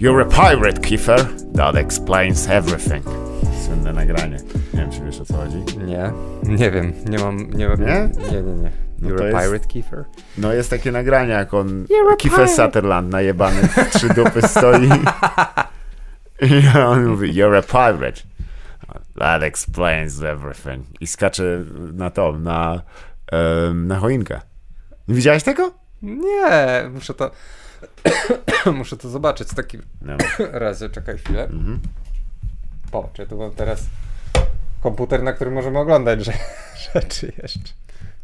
You're a pirate, Kiefer. That explains everything. Słynne nagranie. Nie wiem, czy wiesz o co chodzi. Nie, nie wiem, nie mam, nie mam, Nie? nie, nie, nie. No You're a jest- pirate, Kiefer? No jest takie nagranie, jak on... You're a Kiefer pirate. Sutherland najebany w trzy dupy stoi. I on mówi, you're a pirate. That explains everything. I skacze na to, na, na choinkę. Nie widziałeś tego? Nie, muszę to, muszę to zobaczyć w takim No. razie, czekaj chwilę. Mhm. Popatrz, ja tu mam teraz komputer, na którym możemy oglądać rze- rzeczy jeszcze,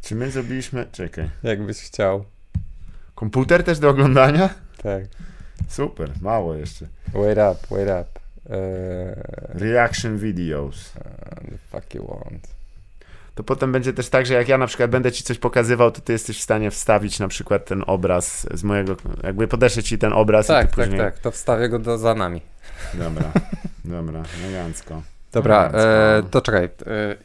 Czy my zrobiliśmy... Czekaj. jakbyś chciał. Komputer też do oglądania? Tak. Super, mało jeszcze. Wait up, wait up. Eee, Reaction videos. the fuck you want. To potem będzie też tak, że jak ja na przykład będę ci coś pokazywał, to ty jesteś w stanie wstawić na przykład ten obraz z mojego... Jakby podeszę ci ten obraz i Tak, ty tak, później... tak, to wstawię go do, za nami. Dobra, dobra, elegancko. Dobra, e, to czekaj. E,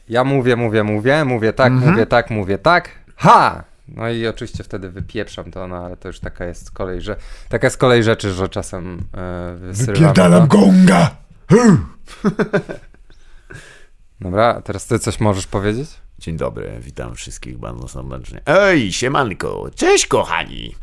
ja mówię, mówię, mówię, mówię tak, Mhm. mówię tak, mówię tak. Ha! No i oczywiście wtedy wypieprzam to, no ale to już taka jest z kolei, że taka jest z kolei rzeczy, że czasem e, wysyłam to. gonga! Dobra, a teraz ty coś możesz powiedzieć? Dzień dobry, witam wszystkich bardzo serdecznie. Ej, siemanko, cześć kochani!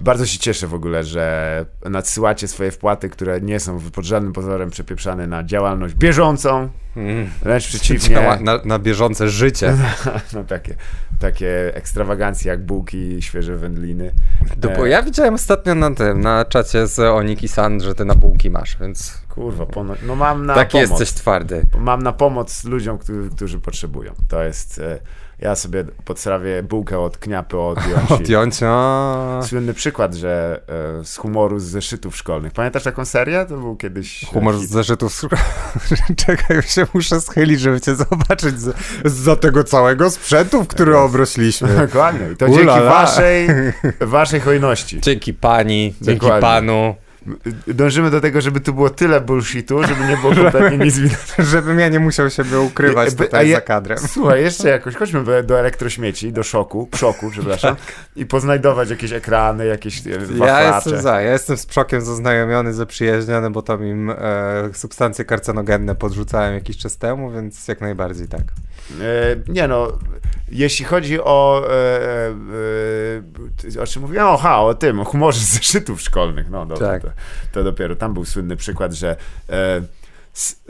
Bardzo się cieszę w ogóle, że nadsyłacie swoje wpłaty, które nie są pod żadnym pozorem przepieprzane na działalność bieżącą, Mm. wręcz przeciwnie. Działa na, na bieżące życie. No takie, takie ekstrawagancje jak bułki świeże wędliny. Bo E, ja widziałem ostatnio na tym, na czacie z Oniki San, że ty na bułki masz, więc Kurwa, no mam na taki pomoc. jesteś twardy. Mam na pomoc ludziom, którzy, którzy potrzebują. To jest, e, ja sobie podstawię bułkę od kniapy odjąć. i- Odjąć, o... Słynny przykład, że e, z humoru z zeszytów szkolnych. Pamiętasz taką serię? To był kiedyś... e, Humor z zeszytów. Czekaj, się muszę schylić, żeby cię zobaczyć z, za tego całego sprzętu, w który obrośliśmy. Dokładnie. I to Ula dzięki la. waszej, waszej hojności. Dzięki pani, dzięki Dokładnie. panu, Dążymy do tego, żeby tu było tyle bullshitu, żeby nie było kompletnie nic widać. żebym ja nie musiał siebie ukrywać tutaj ja- za kadrem. Słuchaj, jeszcze jakoś, chodźmy do- elektrośmieci, do szoku, szoku, przepraszam, i poznajdować jakieś ekrany, jakieś e, Ja wachlacze. jestem za, ja jestem z Przokiem zaznajomiony, zaprzyjaźniony, bo tam im e, substancje karcenogenne podrzucałem jakiś czas temu, więc jak najbardziej tak. E, nie no, jeśli chodzi o e, e, o czym mówiłem, oha, o tym, o humorze z zeszytów szkolnych, no dobra, Tak. To, dopiero, tam był słynny przykład, że e, s,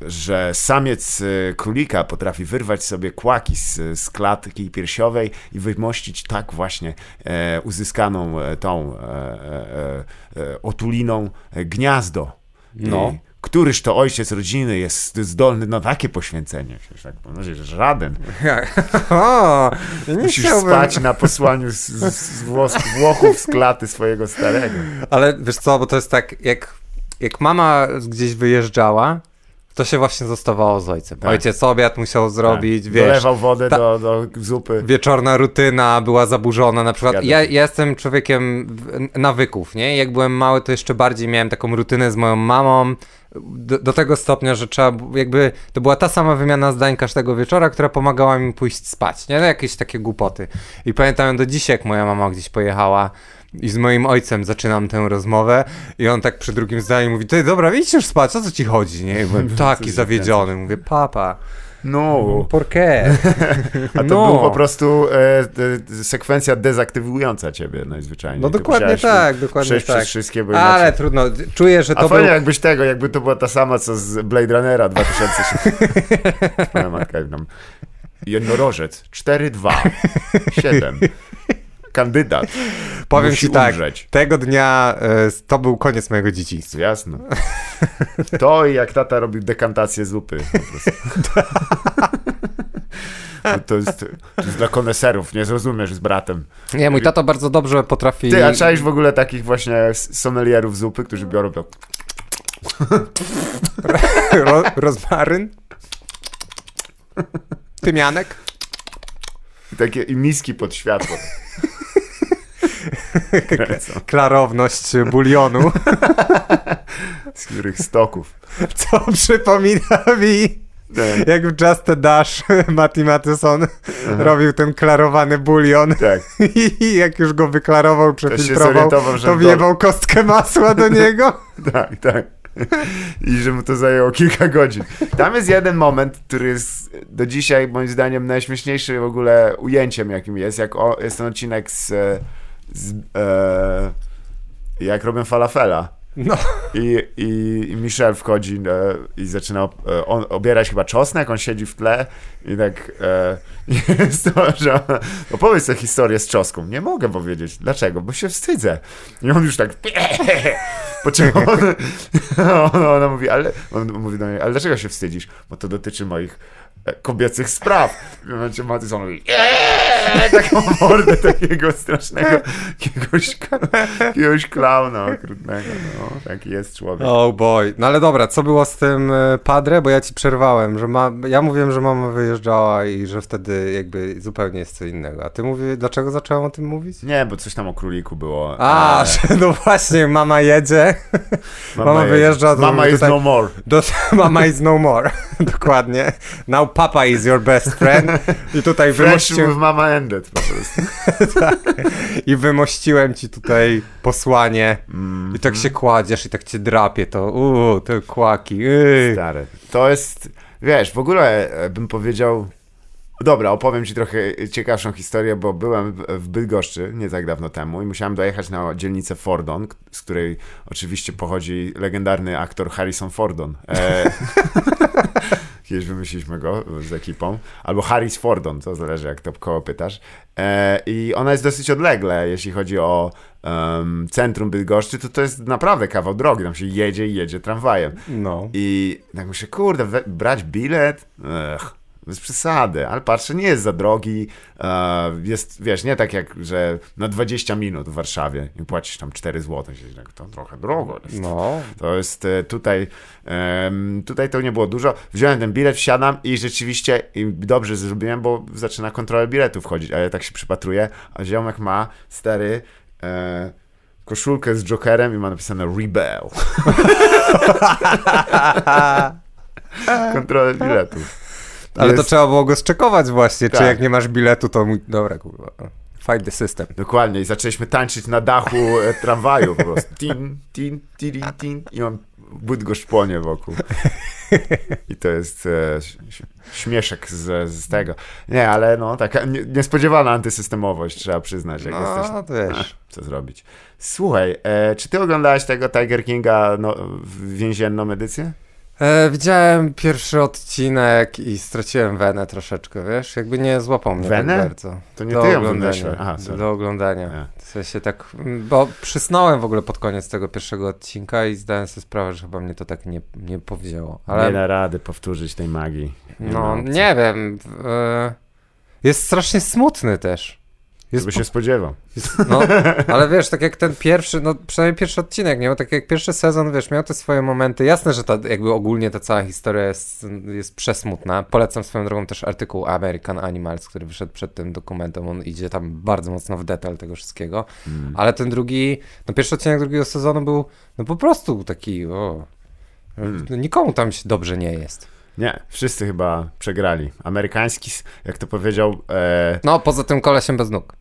że samiec e, królika potrafi wyrwać sobie kłaki z, z klatki piersiowej i wymościć tak właśnie e, uzyskaną e, tą e, e, e, otuliną gniazdo. No. Któryż to ojciec rodziny jest zdolny na takie poświęcenie? Przecież tak powiedzieć, że żaden. o, Musisz chciałbym, spać na posłaniu z, z, z włos, włochów z klaty swojego starego. Ale wiesz co, bo to jest tak, jak, jak mama gdzieś wyjeżdżała, to się właśnie zostawało z ojcem. Tak. Ojciec obiad musiał zrobić, Tak. wiesz, Dolewał wodę ta- do, do zupy. wieczorna rutyna była zaburzona. Na przykład ja, ja jestem człowiekiem nawyków, nie? Jak byłem mały, to jeszcze bardziej miałem taką rutynę z moją mamą. Do, do tego stopnia, że trzeba, jakby, to była ta sama wymiana zdań każdego wieczora, która pomagała mi pójść spać, nie? No, Jakieś takie głupoty. I pamiętam do dzisiaj, jak moja mama gdzieś pojechała i z moim ojcem zaczynam tę rozmowę i on tak przy drugim zdaniu mówi, ty dobra, idź już spać, o co ci chodzi, nie? I byłem taki zawiedziony, mówię, papa, No, por qué? a to no. był po prostu e, e, sekwencja dezaktywująca ciebie najzwyczajniej. No dokładnie tak, dokładnie Przejść tak. przez wszystkie, bo Ale inaczej... trudno, czuję, że A to fajnie był... jakbyś tego, jakby to była ta sama, co z Blade Runnera 2007. Moja matka tam. Jednorożec 4-2 7 Kandydat. Powiem musi ci tak, umrzeć. tego dnia e, to był koniec mojego dzieciństwa. Jasno. To i jak tata robił dekantację zupy. Po prostu. To- To jest, to jest dla koneserów, nie zrozumiesz z bratem. Nie, mój tato bardzo dobrze potrafi... Ty, a czaisz w ogóle takich właśnie sommelierów zupy, którzy biorą to... Ro, rozmaryn? Tymianek? I takie i miski pod światło. Kręcą, Klarowność bulionu, z których stoków. co przypomina mi Tak. Jak w Just a Dash Matty Matheson robił ten klarowany bulion Tak. i jak już go wyklarował, przefiltrował, to w wjebał kostkę masła do niego. Tak, tak. I że mu to zajęło kilka godzin. Tam jest jeden moment, który jest do dzisiaj moim zdaniem najśmieszniejszy w ogóle ujęciem jakim jest, jak o, jest ten odcinek z, z e, jak robią falafela. No. I, i, i Michel wchodzi e, i zaczyna e, on, obierać chyba czosnek, on siedzi w tle i tak e, jest to, że opowiedz tę historię z czosnką. Nie mogę powiedzieć. Dlaczego? Bo się wstydzę. I on już tak po czym on, ona, mówi, ale on mówi do mnie, ale dlaczego się wstydzisz? Bo to dotyczy moich kobiecych spraw. W momencie Matyson mówi, eee, taką mordę takiego strasznego, jakiegoś, jakiegoś klauna okrutnego. No, taki jest człowiek. Oh boy. No ale dobra, co było z tym e, Padre? Bo ja ci przerwałem, że ma... ja mówiłem, że mama wyjeżdżała i że wtedy jakby zupełnie jest co innego. A ty mówi, dlaczego zacząłem o tym mówić? Nie, bo coś tam o króliku było. A, E, że no właśnie, mama jedzie, mama jedzie. wyjeżdża, to Mama is no more. do, mama is no more. Dokładnie. Now papa is your best friend. I tutaj wymościłem, mama ended po prostu. i wymościłem ci tutaj posłanie. Mm, I tak się kładziesz i tak cię drapie to, uuu, te kłaki, yy. Stary. To jest, wiesz, w ogóle e, bym powiedział... Dobra, opowiem ci trochę ciekawszą historię, bo byłem w- Bydgoszczy nie tak dawno temu i musiałem dojechać na dzielnicę Fordon, z której oczywiście pochodzi legendarny aktor Harrison Fordon. E, Kiedyś wymyśliliśmy go z ekipą. Albo Harris Fordon, to zależy jak to koło pytasz. E, I ona jest dosyć odlegle, jeśli chodzi o em, centrum Bydgoszczy, to to jest naprawdę kawał drogi. Tam się jedzie i jedzie tramwajem. No. I tak myślę, kurde, brać bilet? Ech, bez przesady, ale patrzę, nie jest za drogi. E, jest, wiesz, nie tak jak, że na 20 minut w Warszawie i płacisz tam 4 zł. Tak, to trochę drogo jest. No. To jest e, tutaj, tutaj to nie było dużo. Wziąłem ten bilet, wsiadam i rzeczywiście i dobrze zrobiłem, bo zaczyna kontrola biletu wchodzić, a ja tak się przypatruję, a ziomek ma stary e, koszulkę z Jokerem i ma napisane Rebel. Kontrolę biletów. Ale to Jest- trzeba było go zczekować właśnie, czy Tak. jak nie masz biletu, to mój... Dobra, kurwa. Fight the system. Dokładnie, i zaczęliśmy tańczyć na dachu e, tramwaju po prostu. Tin, tin, tin, tin. I on Bydgoszcz płonie wokół. I to jest e, śmieszek z, z tego. Nie, ale no, taka nie, niespodziewana antysystemowość, trzeba przyznać, jak jesteś... No, to wiesz. Ach, co zrobić. Słuchaj, e, czy ty oglądałeś tego Tiger Kinga no, w więzienną edycję? E, widziałem pierwszy odcinek i straciłem wenę troszeczkę, wiesz? Jakby nie złapał mnie Wenę? tak bardzo. To nie do ty oglądania. Aha, sorry. do oglądania. Nie. W sensie tak, mm, bo przysnąłem w ogóle pod koniec tego pierwszego odcinka i zdałem sobie sprawę, że chyba mnie to tak nie, nie powzięło. Ale Nie da rady powtórzyć tej magii. Nie no, nie wiem. E, jest strasznie smutny też. Jest By się spodziewał. No, ale wiesz, tak jak ten pierwszy, no przynajmniej pierwszy odcinek miał, tak jak pierwszy sezon, wiesz, miał te swoje momenty. Jasne, że ta, jakby ogólnie ta cała historia jest, jest przesmutna. Polecam swoją drogą też artykuł American Animals, który wyszedł przed tym dokumentem. On idzie tam bardzo mocno w detal tego wszystkiego. Mm. Ale ten drugi, no pierwszy odcinek drugiego sezonu był, no po prostu taki, o, Mm. nikomu tam się dobrze nie jest. Nie, wszyscy chyba przegrali. Amerykański, jak to powiedział, e, No, poza tym kolesiem bez nóg.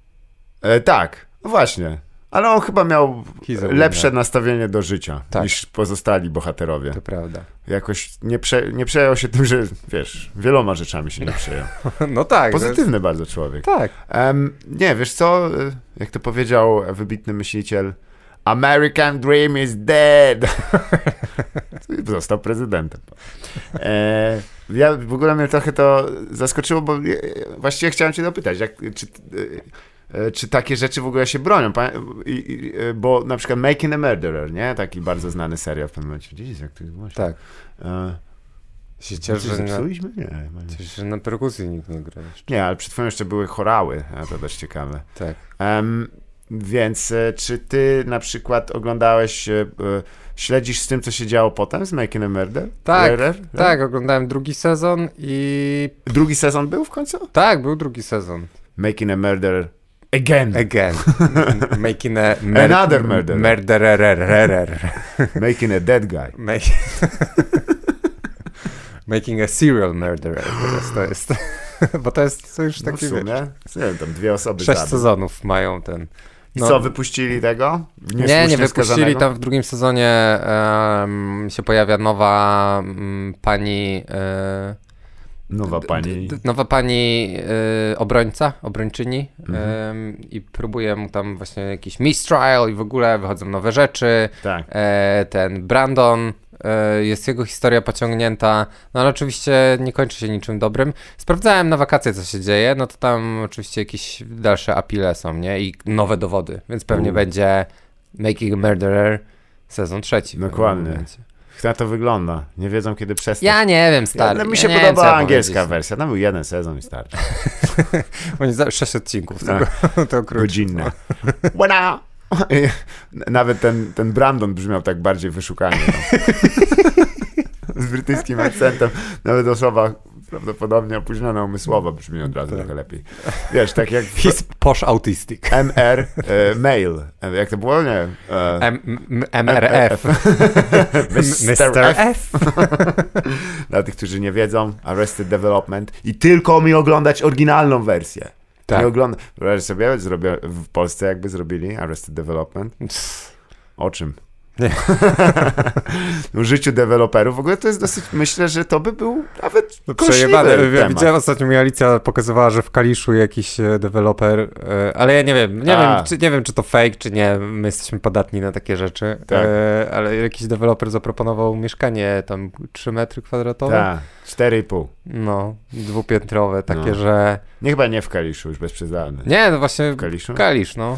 E, tak, właśnie. Ale on chyba miał He's lepsze nastawienie do życia Tak. niż pozostali bohaterowie. To prawda. Jakoś nie, prze, nie przejął się tym, że wiesz, wieloma rzeczami się nie przejął. No tak. to jest- Pozytywny bardzo człowiek. Tak. Em, nie, wiesz co, e, jak to powiedział wybitny myśliciel, American Dream is dead. Został prezydentem. E, ja w ogóle mnie trochę to zaskoczyło, bo właściwie chciałem cię dopytać, jak, czy, e, czy takie rzeczy w ogóle się bronią? E, Bo na przykład Making a Murderer, nie? Taki bardzo znany serial w pewnym momencie. Widzisz, jak to jest głośno. Tak. E, Się cieszę, że na? Nie, nie. cieszę, że na perkusji nikt nie gra jeszcze. Nie, ale przed chwilą jeszcze były chorały, a to też ciekawe. Tak. Em, więc e, czy ty na przykład oglądałeś, e, e, śledzisz z tym, co się działo potem z Making a Murder? Tak, Murder? Tak, oglądałem drugi sezon i... Drugi sezon był w końcu? Tak, był drugi sezon. Making a Murder again. Again. Making a... Another murder. Murderer. Making a dead guy. Make... Making a serial murderer. Teraz to jest. Bo to jest to już No w taki, wiesz, sumie, nie wiem, tam dwie osoby sześć sezonów mają ten. I no. co, wypuścili tego? Nie, nie wypuścili. Tam w drugim sezonie em, się pojawia nowa mm, pani. E, Nowa pani. d- d- nowa pani e, obrońca, obrończyni. Mhm. em, I próbuje mu tam właśnie jakiś mistrial i w ogóle wychodzą nowe rzeczy. Tak. E, ten Brandon, e, jest jego historia pociągnięta, no ale oczywiście nie kończy się niczym dobrym. Sprawdzałem na wakacje, co się dzieje, no to tam oczywiście jakieś dalsze apile są, nie? I nowe dowody, więc pewnie U. będzie Making a Murderer sezon trzeci. w Dokładnie. Jak to wygląda? Nie wiedzą, kiedy przestać. Ja nie wiem, stary. Ale mi ja się nie wiem, ja angielska powiedzieć. wersja. Tam był jeden sezon i starczy. Oni sześć odcinków, tego, to. Godzinne. Buena! Nawet ten, ten Brandon brzmiał tak bardziej wyszukanie. No. Z brytyjskim akcentem. Nawet osoba prawdopodobnie opóźniona umysłowo brzmi od razu Tak. trochę lepiej. Wiesz, tak jak He's posh autistic. MR, e, mail. E, Jak to było? Nie. E, M- M- MRF. Mr. F. Dla tych, którzy nie wiedzą, Arrested Development. I tylko mi oglądać oryginalną wersję. Tak. Nie ogląda... Wyobraź sobie, zrobię w Polsce jakby zrobili Arrested Development. O czym? Życiu deweloperów. W ogóle to jest dosyć, myślę, że to by był nawet No przejebane. Widziałem ostatnio mi Alicja pokazywała, że w Kaliszu jakiś e, deweloper, e, ale ja nie wiem, nie A. wiem, czy, nie wiem, czy to fake, czy nie. My jesteśmy podatni na takie rzeczy. Tak. E, ale jakiś deweloper zaproponował mieszkanie tam 3 metry kwadratowe. Tak, 4,5. No, dwupiętrowe, takie, No. że. Nie chyba nie w Kaliszu, już bez przesady. Nie, no właśnie W Kaliszu? Kalisz, no.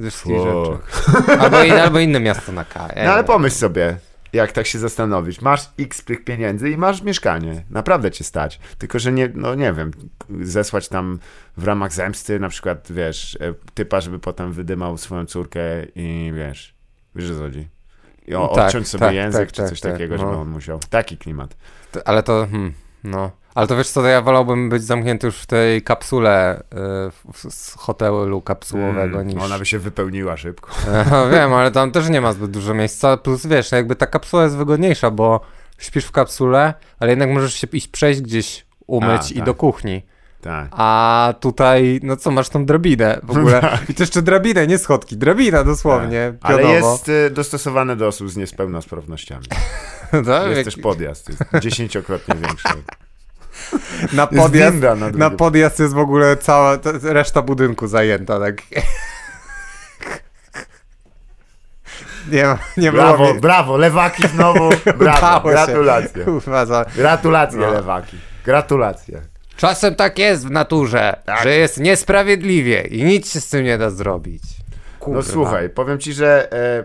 Ze wszystkich rzeczy. Albo, in, albo inne miasto na K. ja No ale pomyśl sobie, jak tak się zastanowić. Masz x tych pieniędzy i masz mieszkanie. Naprawdę cię stać. Tylko, że nie, no nie wiem, zesłać tam w ramach zemsty na przykład, wiesz, e, typa, żeby potem wydymał swoją córkę i wiesz, wiesz co chodzi. I o, Tak, odciąć sobie tak, język, tak, czy tak, coś tak, takiego, no. żeby on musiał. Taki klimat. To- Ale to, hmm, no. Ale to wiesz co, to ja wolałbym być zamknięty już w tej kapsule y, z hotelu kapsułowego Mm, niż... Ona by się wypełniła szybko. No, wiem, ale tam też nie ma zbyt dużo miejsca, plus wiesz, jakby ta kapsuła jest wygodniejsza, bo śpisz w kapsule, ale jednak możesz się iść przejść gdzieś, umyć A, i tak. do kuchni. Tak. A tutaj, no co, masz tą drabinę w ogóle. I to jeszcze drabinę, nie schodki, drabina dosłownie, Tak. Ale jest y, dostosowane do osób z niepełnosprawnościami. Tak, Jest jak- też podjazd, jest dziesięciokrotnie większy. na podjazd, na, na podjazd jest w ogóle cała ta, reszta budynku zajęta, tak. Nie, ma- nie Brawo, brawo, lewaki znowu, brawo, gratulacje. Gratulacje, No. lewaki. Gratulacje. Czasem tak jest w naturze, Tak. że jest niesprawiedliwie i nic się z tym nie da zrobić. Kurwa. No słuchaj, powiem ci, że e,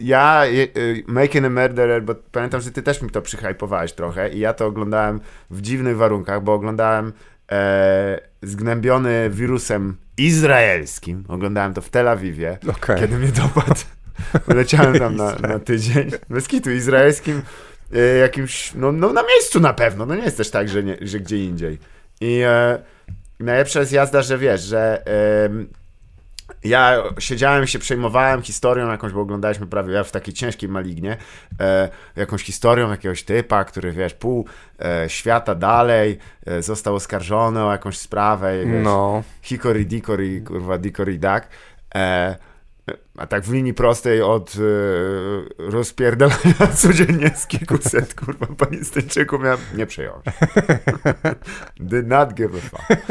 ja e, e, Making a Murderer, bo pamiętam, że ty też mi to przyhypowałeś trochę i ja to oglądałem w dziwnych warunkach, bo oglądałem e, zgnębiony wirusem izraelskim. Oglądałem to w Tel Awiwie, Okej. kiedy mnie dopadł. Leciałem tam na, na tydzień. Bez kitu izraelskim e, jakimś, no, no na miejscu na pewno. No nie jest też tak, że, nie, że gdzie indziej. I e, najlepsza jest jazda, że wiesz, że em, ja siedziałem się przejmowałem historią jakąś, bo oglądaliśmy prawie ja w takiej ciężkiej malignie, e, jakąś historią jakiegoś typa, który wiesz, pół e, świata dalej e, został oskarżony o jakąś sprawę, wiesz, No, hikory dikory, kurwa dikory dak. E, a tak w linii prostej od e, rozpierdalania codziennie z kilkuset, kurwa, panistyńczyków miałem, nie przejąłem. Did not give a fuck.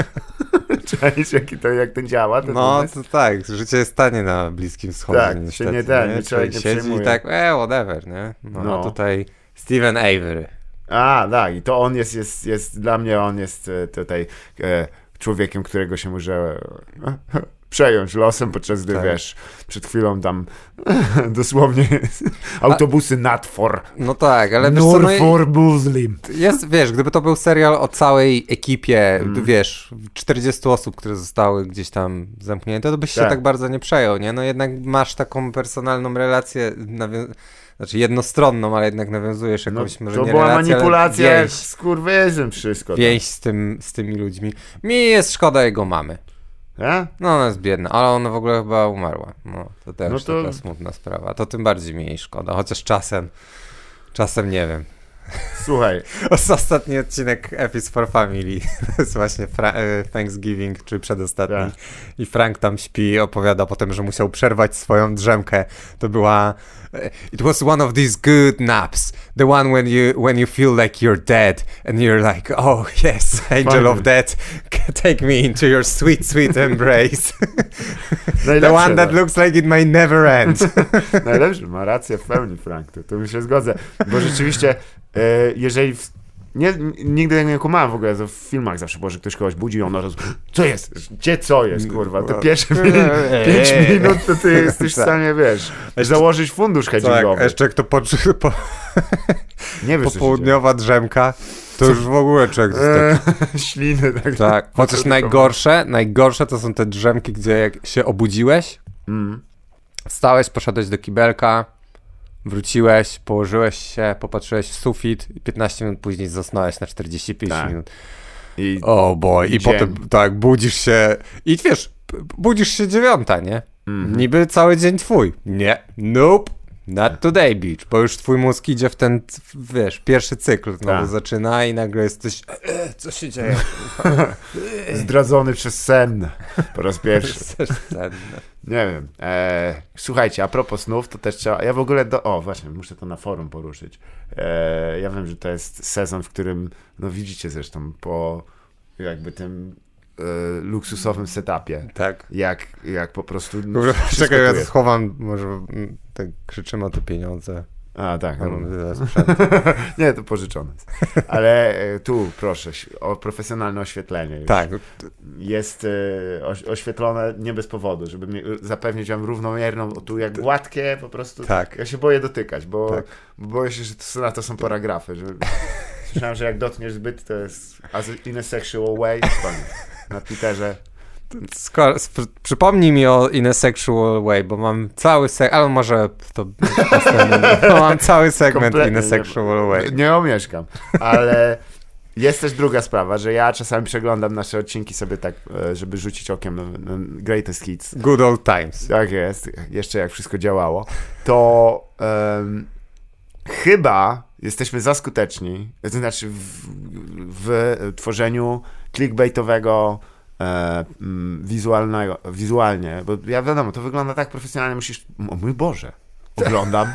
Czaisz, jaki to, jak to działa? ten no to tak, życie jest tanie na Bliskim Wschodzie. Tak, się niestety, nie ten, nie człowiek nie siedzi i tak, e, whatever, nie? No, No. tutaj Steven Avery. A, tak, i to on jest, jest, jest dla mnie on jest e, tutaj e, człowiekiem, którego się może przejąć losem, podczas gdy, Tak. wiesz, przed chwilą tam dosłownie autobusy Natfor. No tak, ale wiesz co, no, Muslim. Jest, wiesz, gdyby to był serial o całej ekipie, Mm. wiesz, 40 osób, które zostały gdzieś tam zamknięte, to byś się Tak. tak bardzo nie przejął, nie? No jednak masz taką personalną relację, nawią- znaczy jednostronną, ale jednak nawiązujesz No, jakąś, może to nie była relację, manipulacja kurwyzem wszystko. tak. więź z, tym, z tymi ludźmi. Mi jest szkoda jego mamy. No ona jest biedna, ale ona w ogóle chyba umarła. No to też No to- taka smutna sprawa. To tym bardziej mi jej szkoda, chociaż czasem, czasem nie wiem. Słuchaj, Ostatni odcinek F is for Family. To jest właśnie Fra- e, Thanksgiving, czy przedostatni. Tak. I Frank tam śpi i opowiada potem, że musiał przerwać swoją drzemkę. To była... e, It was one of these good naps. The one when you, when you feel like you're dead. And you're like, oh yes, angel of death, take me into your sweet, sweet embrace. The one that no. looks like it may never end. Najlepszy, ma rację w pełni Frank, to, to mi się zgodzę. Bo rzeczywiście, e, jeżeli... W, nie, nigdy nie kumałem w ogóle, w filmach zawsze było, że ktoś kogoś budzi i on razu, co jest? Gdzie co jest, kurwa? Te pierwsze pięć minut to ty jesteś w Tak. stanie, wiesz, założyć fundusz Tak, hedgingowy. jeszcze jak to po, po, nie wiesz, popołudniowa drzemka, to już w ogóle człowiek dzieje. jest taki... E, Śliny, tak. Tak, chociaż najgorsze, najgorsze to są te drzemki, gdzie jak się obudziłeś, Mm. wstałeś, poszedłeś do kibelka, wróciłeś, położyłeś się, popatrzyłeś w sufit i 15 minut później zasnąłeś na 45 Tak. minut. I O boy, i Dzień. potem tak, budzisz się i wiesz, budzisz się dziewiąta, nie? Mhm. Niby cały dzień twój. Nie, nope. Not today, bitch, bo już twój mózg idzie w ten, wiesz, pierwszy cykl znowu Tak. zaczyna i nagle jesteś, e, co się dzieje? zdradzony przez sen po raz pierwszy. Ten, Nie wiem. E, słuchajcie, a propos snów, to też trzeba. Ja w ogóle do. O, właśnie, muszę to na forum poruszyć. E, ja wiem, że to jest sezon, w którym, no widzicie zresztą, po jakby tym e, luksusowym setupie, tak. jak, jak po prostu. no, Czekaj, ja schowam, może tak krzyczymy o te pieniądze. A, tak. No, nie, to pożyczone. Ale e, tu, proszę, o profesjonalne oświetlenie. Już. Tak, jest e, oś, oświetlone nie bez powodu, żeby mi, zapewnić wam równomierną, tu jak gładkie po prostu. Tak. Ja się boję dotykać, bo, Tak. bo boję się, że to, na to są paragrafy. Że, słyszałem, że jak dotkniesz zbyt, to jest as in a sexual way. Na Twitterze. Skoro, przypomnij mi o In a Sexual Way, bo mam cały seg... Ale może to... bo mam cały segment In a nie- Sexual Way. Nie omieszkam, ale jest też druga sprawa, że ja czasami przeglądam nasze odcinki sobie tak, e, żeby rzucić okiem na, Greatest Hits. Good old times. Tak jest, jeszcze jak wszystko działało, to em, chyba jesteśmy za skuteczni, to znaczy w, w tworzeniu clickbaitowego e, mm, wizualnego, wizualnie, bo ja wiadomo, to wygląda tak profesjonalnie, musisz, o mój Boże, oglądam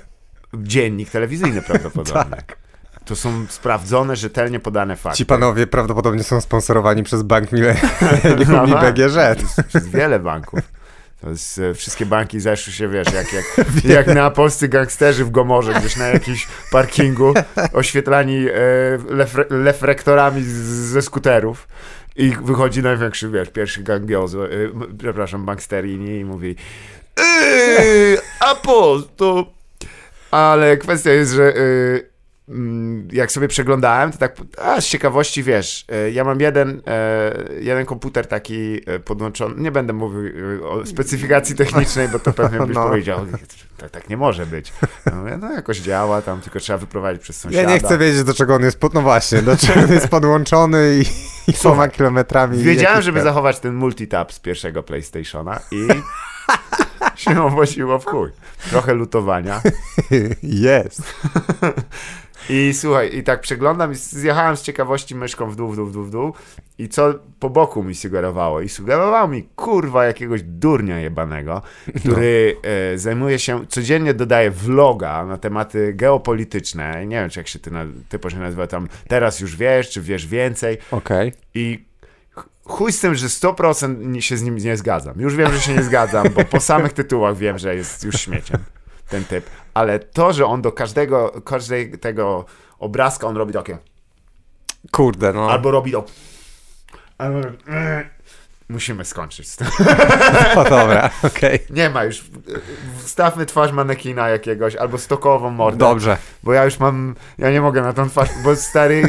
dziennik telewizyjny prawdopodobnie. Tak. To są sprawdzone, rzetelnie podane fakty. Ci panowie prawdopodobnie są sponsorowani przez Bank Millennium i. BGŻ. Przez, wiele banków. To jest, e, wszystkie banki zeszły się, wiesz, jak, jak, jak na polscy gangsterzy w Gomorze, gdzieś na jakimś parkingu, oświetlani e, lefre, lefrektorami z, ze skuterów. I wychodzi największy, wiesz, pierwszy gangiozo, e, m- przepraszam, banksterini i mówi Eee, a po, to... Ale kwestia jest, że y, mm, jak sobie przeglądałem, to tak, a z ciekawości, wiesz, y, ja mam jeden, e, jeden komputer taki e, podłączony, nie będę mówił o specyfikacji technicznej, bo to pewnie byś No. powiedział, tak, tak nie może być. Ja mówię, no jakoś działa, tam tylko trzeba wyprowadzić przez sąsiada. Ja nie chcę wiedzieć, do czego on jest pod... No właśnie, do czego on jest podłączony i, kiloma kilometrami. Wiedziałem, żeby zachować ten multitap z pierwszego PlayStationa i się obwoziło w chuj. Trochę lutowania. Jest. I słuchaj, i tak przeglądam i zjechałem z ciekawości myszką w dół, w dół, w dół, w dół i co po boku mi sugerowało? I sugerowało mi, kurwa, jakiegoś durnia jebanego, który e, zajmuje się, codziennie dodaje vloga na tematy geopolityczne, nie wiem, czy jak się ty, na, typo się nazywa tam, teraz już wiesz, czy wiesz więcej Okej. I ch- chuj z tym, że 100% nie- się z nim nie zgadzam. Już wiem, że się nie zgadzam, bo po samych tytułach wiem, że jest już śmieciem ten typ. Ale to, że on do każdego, każdej tego obrazka on robi takie, Kurde, no. albo robi to. Albo, musimy skończyć z tym. O, dobra, okej. Nie ma już. Wstawmy twarz manekina jakiegoś, albo stokową mordę. Dobrze. Bo ja już mam, ja nie mogę na tą twarz, bo stary,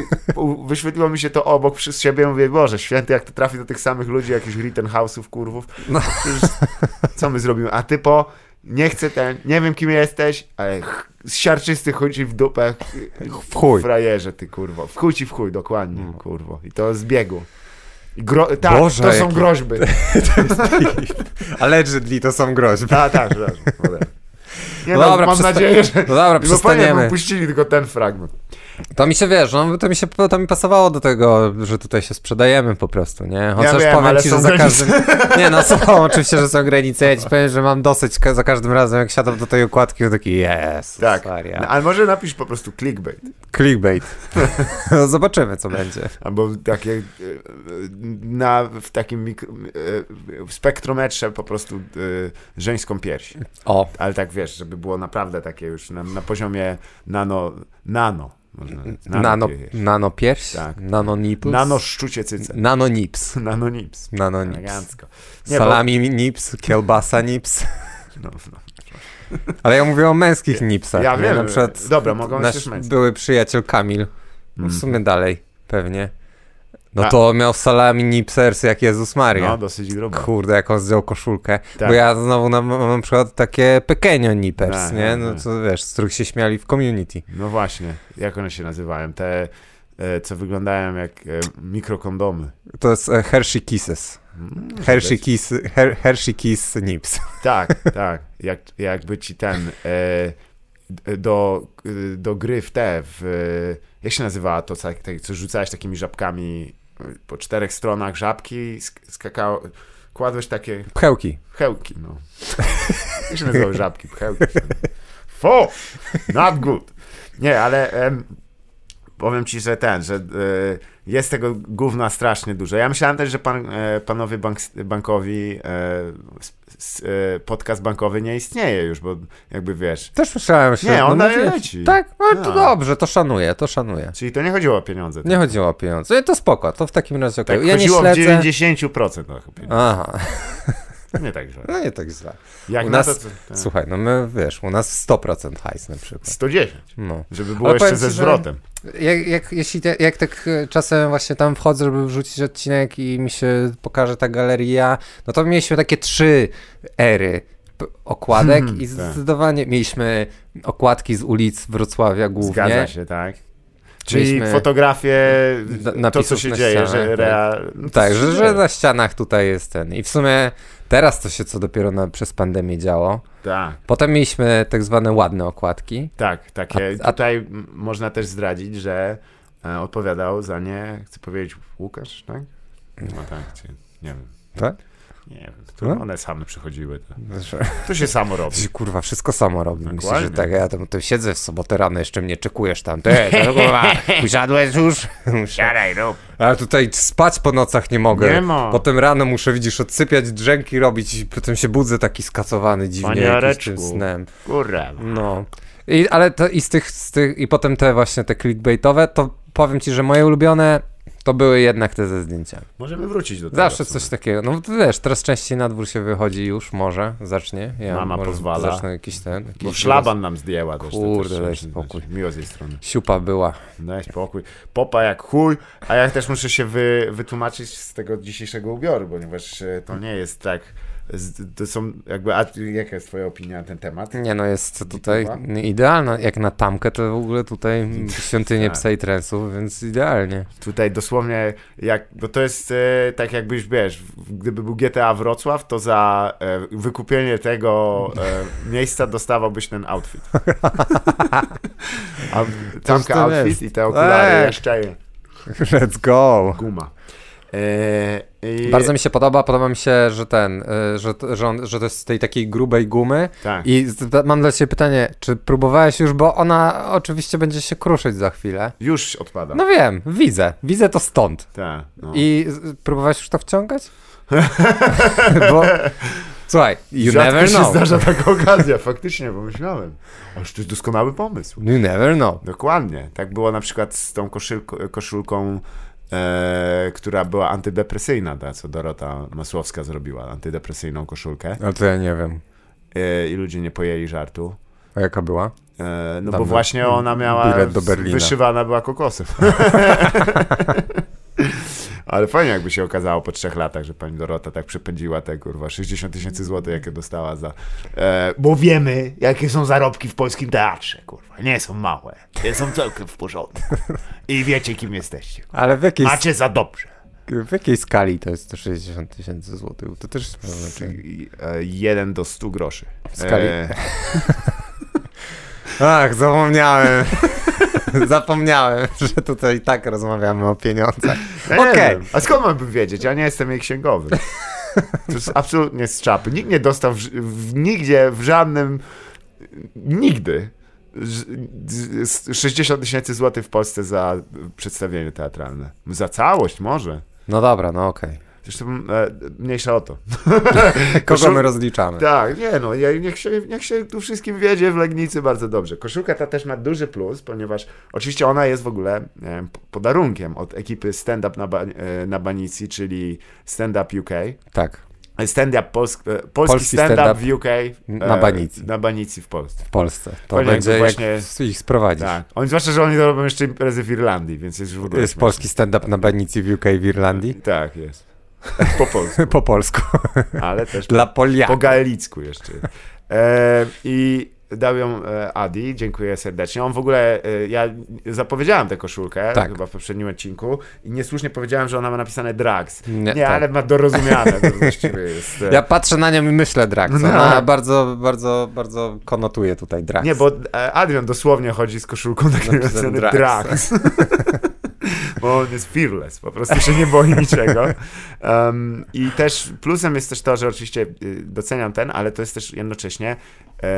wyświetliło mi się to obok przez siebie, mówię, Boże, święty, jak to trafi do tych samych ludzi, jakichś Rittenhouse'ów, kurwów, No. Co my zrobimy? A ty po, nie chcę ten, nie wiem kim jesteś, ale z siarczysty chuj ci w dupę, W chuj. frajerze ty, kurwo, w chuj ci w chuj, dokładnie, kurwo, i to z biegu. Gro- tak, Boże, to są jaki- groźby. Allegedly to są groźby. Tak, tak, whatever. Nie, No no, dobra, mam przesta- nadzieję, że... No dobra, przestaniemy. puścili tylko ten fragment. To mi się wiesz, no, to mi się to mi pasowało do tego, że tutaj się sprzedajemy po prostu, nie? Chociaż Ja wiem, powiem ci, że za granice. każdym. Nie no, są oczywiście, że są granice. Ja ci powiem, że mam dosyć ka- za każdym razem, jak siadam do tej układki, to taki jest. Tak. No, ale może napisz po prostu clickbait. Clickbait. No, Zobaczymy, co będzie. Albo takie e, e, na, w takim mikro, e, w spektrometrze po prostu e, żeńską pierś. O, Ale tak wiesz, żeby było naprawdę takie już na, na poziomie nano, nano. Można, nano, pierś. nano pierś, Tak. nano nipples, Nano szczucie cyce. nano nips, Nano nips. nano nips. Elegancko. Nie, bo- Salami nips, kielbasa nips. No, no. Ale ja mówię o męskich nipsach. Ja wiem. Na przykład Dobra, mogą być nasz były przyjaciel Kamil, no w Mm. sumie dalej, pewnie. No A- to miał salami nipsers jak Jezus Maria. No, dosyć grubo. Kurde, jak on zdjął koszulkę. Tak. Bo ja znowu na, mam na przykład takie pequeño nippers, Tak, nie? tak, No tak. to wiesz, z których się śmiali w community. No właśnie. Jak one się nazywają? Te, e, co wyglądają jak e, mikrokondomy. To jest e, Hershey Kisses. Mm, Hershey Kiss, Her, Hershey Kiss Nips. Tak, tak. Jak, jakby ci ten e, do, do gry w te, w, jak się nazywała to, co, co rzucałeś takimi żabkami po czterech stronach żabki, sk- skakało, kładłeś takie Pchełki. pchełki, no. Jak się nazywały żabki, pchełki? Fo! Not good. Nie, ale em, powiem ci, że ten, że e, jest tego gówna strasznie dużo. Ja myślałem też, że pan, e, panowie bank, bankowi e, podcast bankowy nie istnieje już, bo jakby wiesz. Też słyszałem się. Nie, on no, mówię- leci. Tak, no to No. dobrze, to szanuję, to szanuję. Czyli to nie chodziło o pieniądze. Nie chodziło o pieniądze. To spoko, to w takim razie okej. Tak, Ja nie chodziło śledzę. w 90% no, chyba. Aha, Nie tak źle. no nie tak źle. Jak u na nas- to, to Słuchaj, no my, wiesz, u nas 100% hajs na przykład. 110, No. żeby było Ale jeszcze ze zwrotem. Jak, jak, jeśli te, jak tak e, czasem właśnie tam wchodzę, żeby wrzucić odcinek i mi się pokaże ta galeria, no to mieliśmy takie trzy ery okładek Hmm, i tak. zdecydowanie mieliśmy okładki z ulic Wrocławia głównie. Zgadza się, tak. Czyli fotografie, na- to co się dzieje, ścianach, że tak. real... Tak, że, że na ścianach tutaj jest ten. I w sumie teraz to się co dopiero na, przez pandemię działo. Tak, Potem mieliśmy tak zwane ładne okładki. tak, takie. A- a- Tutaj można też zdradzić, że e, odpowiadał za nie, chcę powiedzieć Łukasz, tak? No tak, czy, nie wiem. Tak? Nie wiem, to No? one same przychodziły. To, Że, to się samo robi. że kurwa, wszystko samo robi. Dokładnie. że tak, ja tam, tam siedzę w sobotę rano, jeszcze mnie czekujesz tam. Ty, to kurwa, usiadłeś już? Siadaj, rób. Ale tutaj spać po nocach nie mogę. Nie ma. Potem rano muszę, widzisz, odsypiać drzęki robić i potem się budzę taki skacowany dziwnie tym snem. Kurwa. No. I, ale to i z tych, z tych, i potem te właśnie te clickbaitowe, to powiem ci, że moje ulubione to były jednak te ze zdjęciami. Możemy wrócić do tego. Zawsze coś takiego. No to wiesz, teraz częściej na dwór się wychodzi już, może zacznie. Ja Mama może pozwala. Zacznę jakiś ten. Jakiś Bo szlaban nam zdjęła też. Kurde, daj spokój. Miło z jej strony. Siupa była. Daj spokój. Popa jak chuj, a ja też muszę się wy, wytłumaczyć z tego dzisiejszego ubioru, ponieważ e, to nie jest tak. To są jakby. A jaka jest Twoja opinia na ten temat? Nie no, jest tutaj Dziękuję. idealna. Jak na tamkę, to w ogóle tutaj świątynię Tak. psa i trensu, więc idealnie. Tutaj dosłownie, jak, bo to jest e, tak jakbyś, wiesz, gdyby był GTA Wrocław, to za e, wykupienie tego e, miejsca dostawałbyś ten outfit. A tamka outfit i te okulary Ej. jeszcze Let's go. guma. E, i, Bardzo mi się podoba, podoba mi się, że ten, y, że, to- że, on, że to jest z tej takiej grubej gumy. Tak. I mam dla ciebie pytanie, czy próbowałeś już, bo ona oczywiście będzie się kruszyć za chwilę. Już odpada. No wiem, widzę, widzę to stąd. Tak. No. I próbowałeś już to wciągać? bo, słuchaj, you Rzadko never się know. zdarza taka okazja, faktycznie, pomyślałem. Aż to jest doskonały pomysł. You never know. Dokładnie. Tak było na przykład z tą koszylko, koszulką, e, która była antydepresyjna, ta, co Dorota Masłowska zrobiła, antydepresyjną koszulkę. Ale to ja nie wiem. E, I ludzie nie pojęli żartu. A jaka była? E, no Tam bo właśnie ona miała, wyszywana była kokosem. Ale fajnie jakby się okazało po trzech latach, że pani Dorota tak przepędziła te kurwa 60 tysięcy złotych, jakie dostała za... E, bo wiemy, jakie są zarobki w polskim teatrze, kurwa. Nie są małe. Nie są całkiem w porządku. I wiecie, kim jesteście. Ale w jakiej, Macie za dobrze. w jakiej skali to jest te 60 tysięcy złotych? To też znaczenie. I, e, jeden do 100 groszy. W skali- E, Ach, zapomniałem. Zapomniałem, że tutaj i tak rozmawiamy o pieniądzach. Ja Okej. wiem. A skąd mam wiedzieć? Ja nie jestem jej księgowy. To jest absolutnie z czapy. Nikt nie dostał w, w, nigdzie, w żadnym, nigdy z- z- 60 tysięcy złotych w Polsce za przedstawienie teatralne. Za całość może. No dobra, no okej. Zresztą e, mniejsza o to. Kogo my rozliczamy? Tak, nie no, niech, się, niech się tu wszystkim wiedzie w Legnicy bardzo dobrze. Koszulka ta też ma duży plus, ponieważ oczywiście ona jest w ogóle e, podarunkiem od ekipy Stand Up na, ba, e, na Banicji, czyli Stand Up UK. Tak, Stand Up Polsk, e, polski, Polski stand, stand w UK. e, na Banicji. Na Banicji w Polsce. w Polsce. To będzie właśnie- ich sprowadzić. Tak. Oni, zwłaszcza, że oni to robią jeszcze imprezy w Irlandii, więc jest w ogóle Jest polski stand-up na banicji w UK w Irlandii. Tak, jest. Po polsku, Po polsku. ale też Dla po Poliaków. gaelicku jeszcze. E, I dał ją e, Adi, dziękuję serdecznie. On w ogóle, e, ja zapowiedziałem tę koszulkę Tak. chyba w poprzednim odcinku i niesłusznie powiedziałem, że ona ma napisane Drags. Nie, Nie, tak. ale ma dorozumiane, to właściwie jest. e, Ja patrzę na nią i myślę Drax. No. Ona bardzo, bardzo, bardzo konotuje tutaj Drax. Nie, bo Adrian dosłownie chodzi z koszulką takiej Napisane napisane Drax. Bo on jest fearless, po prostu się nie boi niczego. Um, I też plusem jest też to, że oczywiście y, doceniam ten, ale to jest też jednocześnie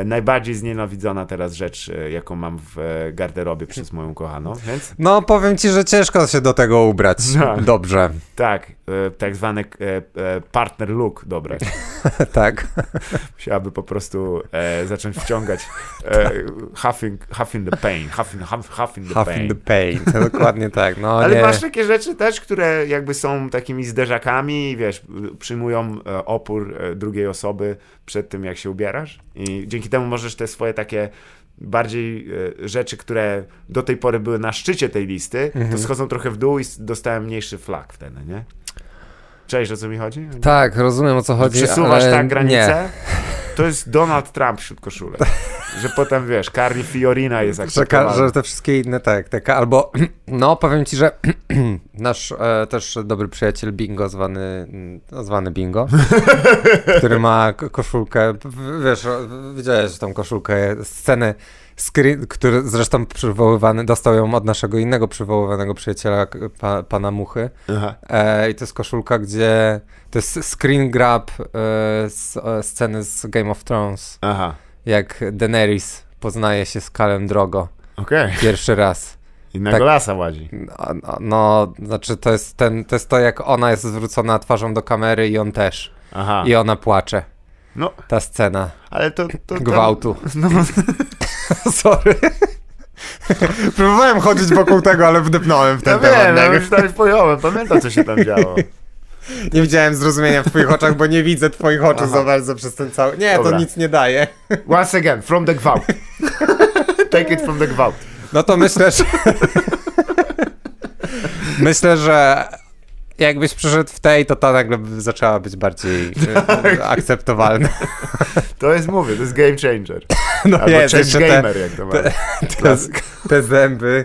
najbardziej znienawidzona teraz rzecz, e, jaką mam w e, garderobie przez moją kochaną, więc No powiem ci, że ciężko się do tego ubrać. Tak. Dobrze. tak, e, tak zwany e, e, partner look dobrać. tak. Musiałaby po prostu e, zacząć wciągać e, huffing, huffing the pain, huffing, huff, huffing the Huff pain. in the pain. Dokładnie tak. No Ale nie. masz takie rzeczy też, które jakby są takimi zderzakami wiesz, przyjmują e, opór e, drugiej osoby przed tym, jak się ubierasz i dzięki temu możesz te swoje takie bardziej e, rzeczy, które do tej pory były na szczycie tej listy, Mhm. to schodzą trochę w dół i dostałem mniejszy flag wtedy, nie? Cześć, o co mi chodzi? Tak, rozumiem o co chodzi, Przesuwasz ale tak nie. To jest Donald Trump wśród koszulek. Że potem, wiesz, Carly Fiorina jest Że, ka- akceptowalna. że te wszystkie inne, tak, tak. Albo, no powiem ci, że nasz e, też dobry przyjaciel Bingo, zwany, no, zwany Bingo, który ma koszulkę, wiesz, widziałeś tą koszulkę, scenę, screen, który zresztą przywoływany, dostał ją od naszego innego przywoływanego przyjaciela, pa, pana Muchy. E, I to jest koszulka, gdzie to jest screen grab e, z e, sceny z Game of Thrones, Aha. jak Daenerys poznaje się z Kalem Drogo Okej. pierwszy raz. I na Tak. golasa łazi. No, no, no, znaczy to jest, ten, to jest to, jak ona jest zwrócona twarzą do kamery i on też. Aha. I ona płacze. No, Ta scena ale to... to, gwałtu. No, Sorry. Próbowałem chodzić wokół tego, ale wdepnąłem w ja ten temat. wiem, ja nie? już tam pojąłem, pamiętam co się tam działo. Nie widziałem zrozumienia w twoich oczach, bo nie widzę twoich oczu Aha. za bardzo przez ten cały... Nie, Dobra. to nic nie daje. Once again, from the gwałt. Take it from the gwałt. No to myślę, że... myślę, że jakbyś przyszedł w tej, to ta nagle zaczęła być bardziej e, akceptowalna. To jest, mówię, to jest game changer. No Albo jest, change jeszcze te, gamer, jak to ma. te, Klasyk. te zęby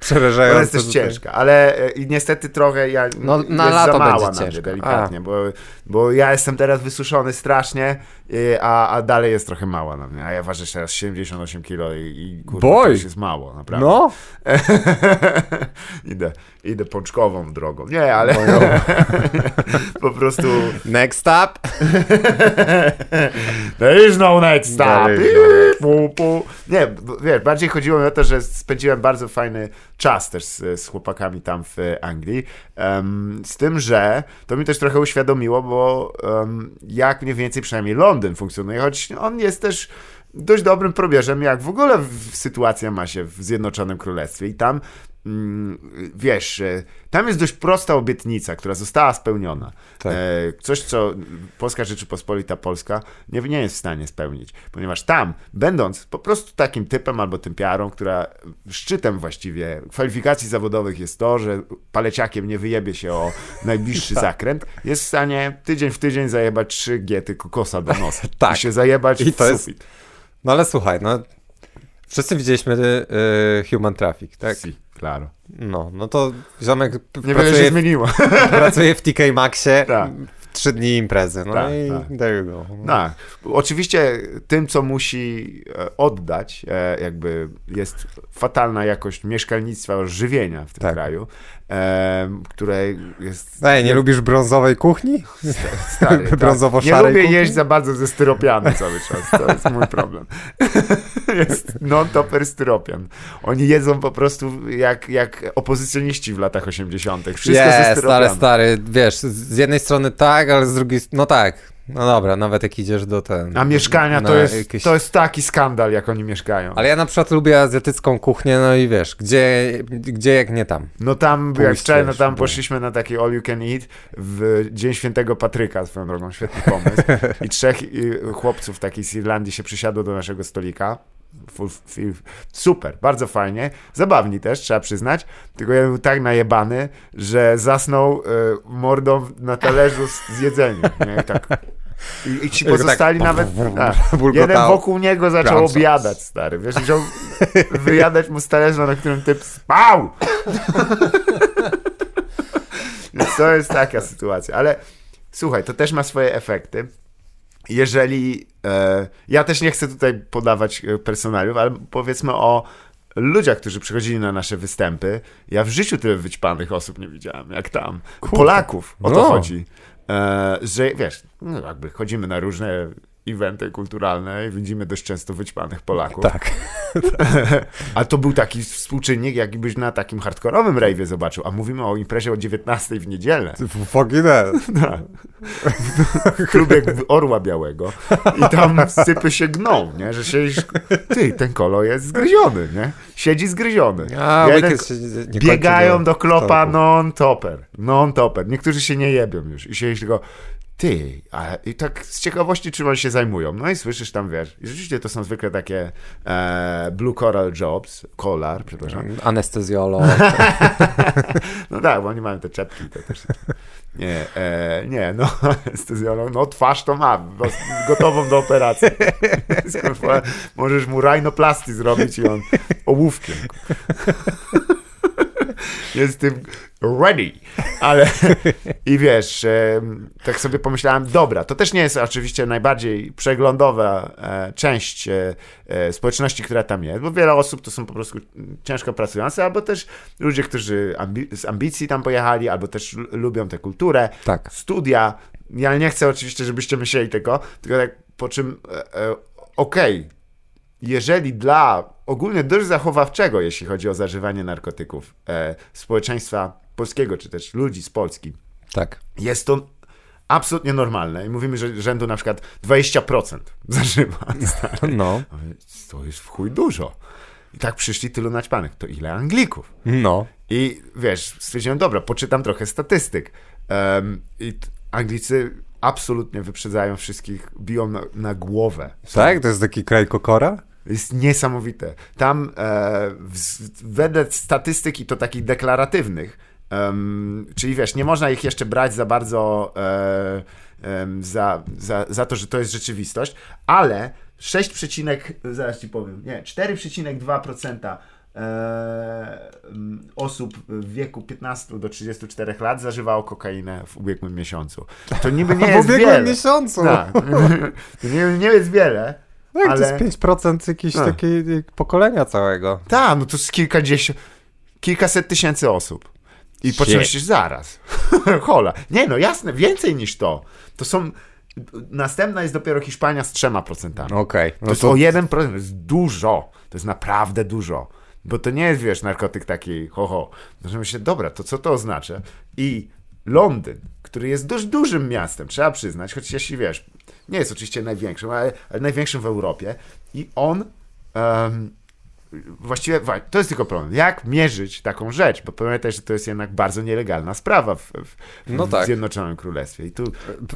przerażające. Ona jest też ciężka, ale e, i niestety trochę ja No, na jest lato za mała będzie na mnie, delikatnie, bo, bo ja jestem teraz wysuszony strasznie, a, a dalej jest trochę mała na mnie. A ja ważę teraz 78 kilo i, i kurwa, to już jest mało, naprawdę. No, idę, idę pączkową drogą. Nie, ale po prostu next up. there is no next stop. No Pu, pu. Nie, wiesz, bardziej chodziło mi o to, że spędziłem bardzo fajny czas też z, z chłopakami tam w Anglii. Em, z tym, że to mi też trochę uświadomiło, bo em, jak mniej więcej przynajmniej Londyn funkcjonuje, choć on jest też dość dobrym probierzem, jak w ogóle sytuacja ma się w Zjednoczonym Królestwie. I tam wiesz, e, tam jest dość prosta obietnica, która została spełniona. Tak. E, coś, co Polska Rzeczypospolita Polska nie, nie jest w stanie spełnić, ponieważ tam, będąc po prostu takim typem albo typiarą, która szczytem właściwie kwalifikacji zawodowych jest to, że paleciakiem nie wyjebie się o najbliższy zakręt, jest w stanie tydzień w tydzień zajebać trzy giety kokosa do nosa. Tak. I się zajebać I w to jest- sufit. No ale słuchaj, no wszyscy widzieliśmy y, Human Traffic, tak? Si, claro. No, no to ziomek Niewiele się pracuje, zmieniło. pracuje w TK Maxie, Tak. trzy dni imprezy. No Tak, i tak. there you go. Tak. Oczywiście tym, co musi e, oddać, e, jakby jest fatalna jakość mieszkalnictwa, żywienia w tym Tak. kraju, które jest... Ej, nie lubisz brązowej kuchni? Stary, tak. brązowo-szarej Nie lubię kuchni? jeść za bardzo ze styropianu cały czas. To jest mój problem. jest non-topper styropian. Oni jedzą po prostu jak, jak opozycjoniści w latach 80. Wszystko ze Jest, styropianu. ale stary, wiesz, z jednej strony tak, ale z drugiej, no tak, no dobra, nawet jak idziesz do ten... A mieszkania to jest, jakieś- to jest taki skandal, jak oni mieszkają. Ale ja na przykład lubię azjatycką kuchnię, no i wiesz, gdzie, gdzie jak nie tam. No tam, Pójść jak wczoraj, no tam poszliśmy na taki all you can eat w Dzień Świętego Patryka, swoją drogą, świetny pomysł. I trzech chłopców takich z Irlandii się przysiadło do naszego stolika. Super, bardzo fajnie. Zabawni też, trzeba przyznać. Tylko ja był tak najebany, że zasnął y, mordą na talerzu z, z jedzeniem. Nie? Tak. I, I ci tak pozostali nawet. Tak, bulgotało. jeden wokół niego zaczął Crunch. obiadać, stary. Wiesz, wziął wyjadać mu z talerza, na którym typ spał. Więc to jest taka sytuacja. Ale słuchaj, to też ma swoje efekty. Jeżeli. E, ja też nie chcę tutaj podawać e, personaliów, ale powiedzmy o ludziach, którzy przychodzili na nasze występy. Ja w życiu tyle wyćpanych osób nie widziałem, jak tam. Polaków, o to No. chodzi. E, że wiesz, no jakby chodzimy na różne eventy kulturalne widzimy dość często wyćpanych Polaków. Tak. A to był taki współczynnik, jakbyś na takim hardkorowym rave'ie zobaczył. A mówimy o imprezie o 19 w niedzielę. Fucking hell. Tak. W klubie Orła Białego. I tam sypy się gną, nie? Że siedzisz... Ty, ten kolo jest zgryziony, nie? Siedzi zgryziony. A, Jeden- się nie Biegają do klopa non-topper. Non-topper. Niektórzy się nie jebią już. I siedzisz tylko... Ty, a i tak z ciekawości czym oni się zajmują. No i słyszysz tam, wiesz, i rzeczywiście to są zwykle takie e, blue coral jobs, kolar, przepraszam. Anestezjolog. No tak, bo oni mają te czepki. To też... Nie, e, nie, no anestezjolog, no twarz to ma, bo- gotową do operacji. Możesz mu rhinoplasty zrobić i on ołówkiem. Jest tym ready, ale i wiesz, tak sobie pomyślałem, dobra, to też nie jest oczywiście najbardziej przeglądowa e, część e, e, społeczności, która tam jest, bo wiele osób to są po prostu ciężko pracujące, albo też ludzie, którzy ambi- z ambicji tam pojechali, albo też l- lubią tę kulturę, Tak. studia. Ja nie chcę oczywiście, żebyście myśleli tego, tylko tak po czym, e, e, okej, jeżeli dla ogólnie dość zachowawczego, jeśli chodzi o zażywanie narkotyków, e, społeczeństwa polskiego, czy też ludzi z Polski, Tak. jest to absolutnie normalne. I mówimy, że rzędu na przykład 20% zażywa. No. To jest w chuj dużo. I tak przyszli tylu naćpanych. To ile Anglików? No. I wiesz, stwierdziłem, dobra, poczytam trochę statystyk. Em, I Anglicy absolutnie wyprzedzają wszystkich, biją na, na głowę. Są- Tak? To jest taki kraj kokora? Jest niesamowite. Tam e, w, wedle statystyk i to takich deklaratywnych, em, czyli wiesz, nie można ich jeszcze brać za bardzo e, em, za, za, za to, że to jest rzeczywistość, ale 6, zaraz ci powiem, nie, 4,2% e, osób w wieku 15 do 34 lat zażywało kokainę w ubiegłym miesiącu. To niby nie w jest ubiegłym wiele. miesiącu. Tak. To nie, nie jest wiele. Tak, ale... to jest 5% jakiegoś No. takiego pokolenia całego. Tak, no to jest kilkadziesiąt, kilkaset tysięcy osób. I poczęścisz zaraz. Hola. Nie, no jasne, więcej niż to. To są. Następna jest dopiero Hiszpania z trzema procentami. Okej. to No jest to o 1%, to jest dużo. To jest naprawdę dużo. Bo to nie jest, wiesz, narkotyk taki ho, ho. No, że myślę, dobra, to co to oznacza? I Londyn, który jest dość dużym miastem, trzeba przyznać, choć jeśli wiesz, nie jest oczywiście największym, ale, ale największym w Europie. I on em, właściwie to jest tylko problem. Jak mierzyć taką rzecz? Bo pamiętaj, że to jest jednak bardzo nielegalna sprawa w, w, No w tak. Zjednoczonym Królestwie. I tu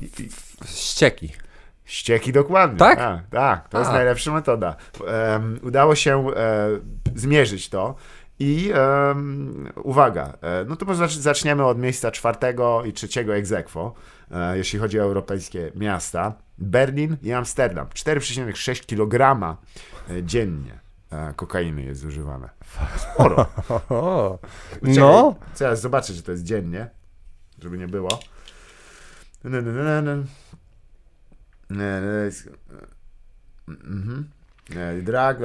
i, i, ścieki. ścieki dokładnie. Tak? Tak, tak to jest A. najlepsza metoda. Em, udało się e, zmierzyć to. I em, uwaga, e, no to może zacz- zaczniemy od miejsca czwartego i trzeciego ex aequo, e, jeśli chodzi o europejskie miasta. Berlin i Amsterdam. 4,6 kg e, dziennie e, kokainy jest zużywane. Sporo. Czekaj, no. Teraz zobaczę, że to jest dziennie, żeby nie było. No. Mhm. Drag,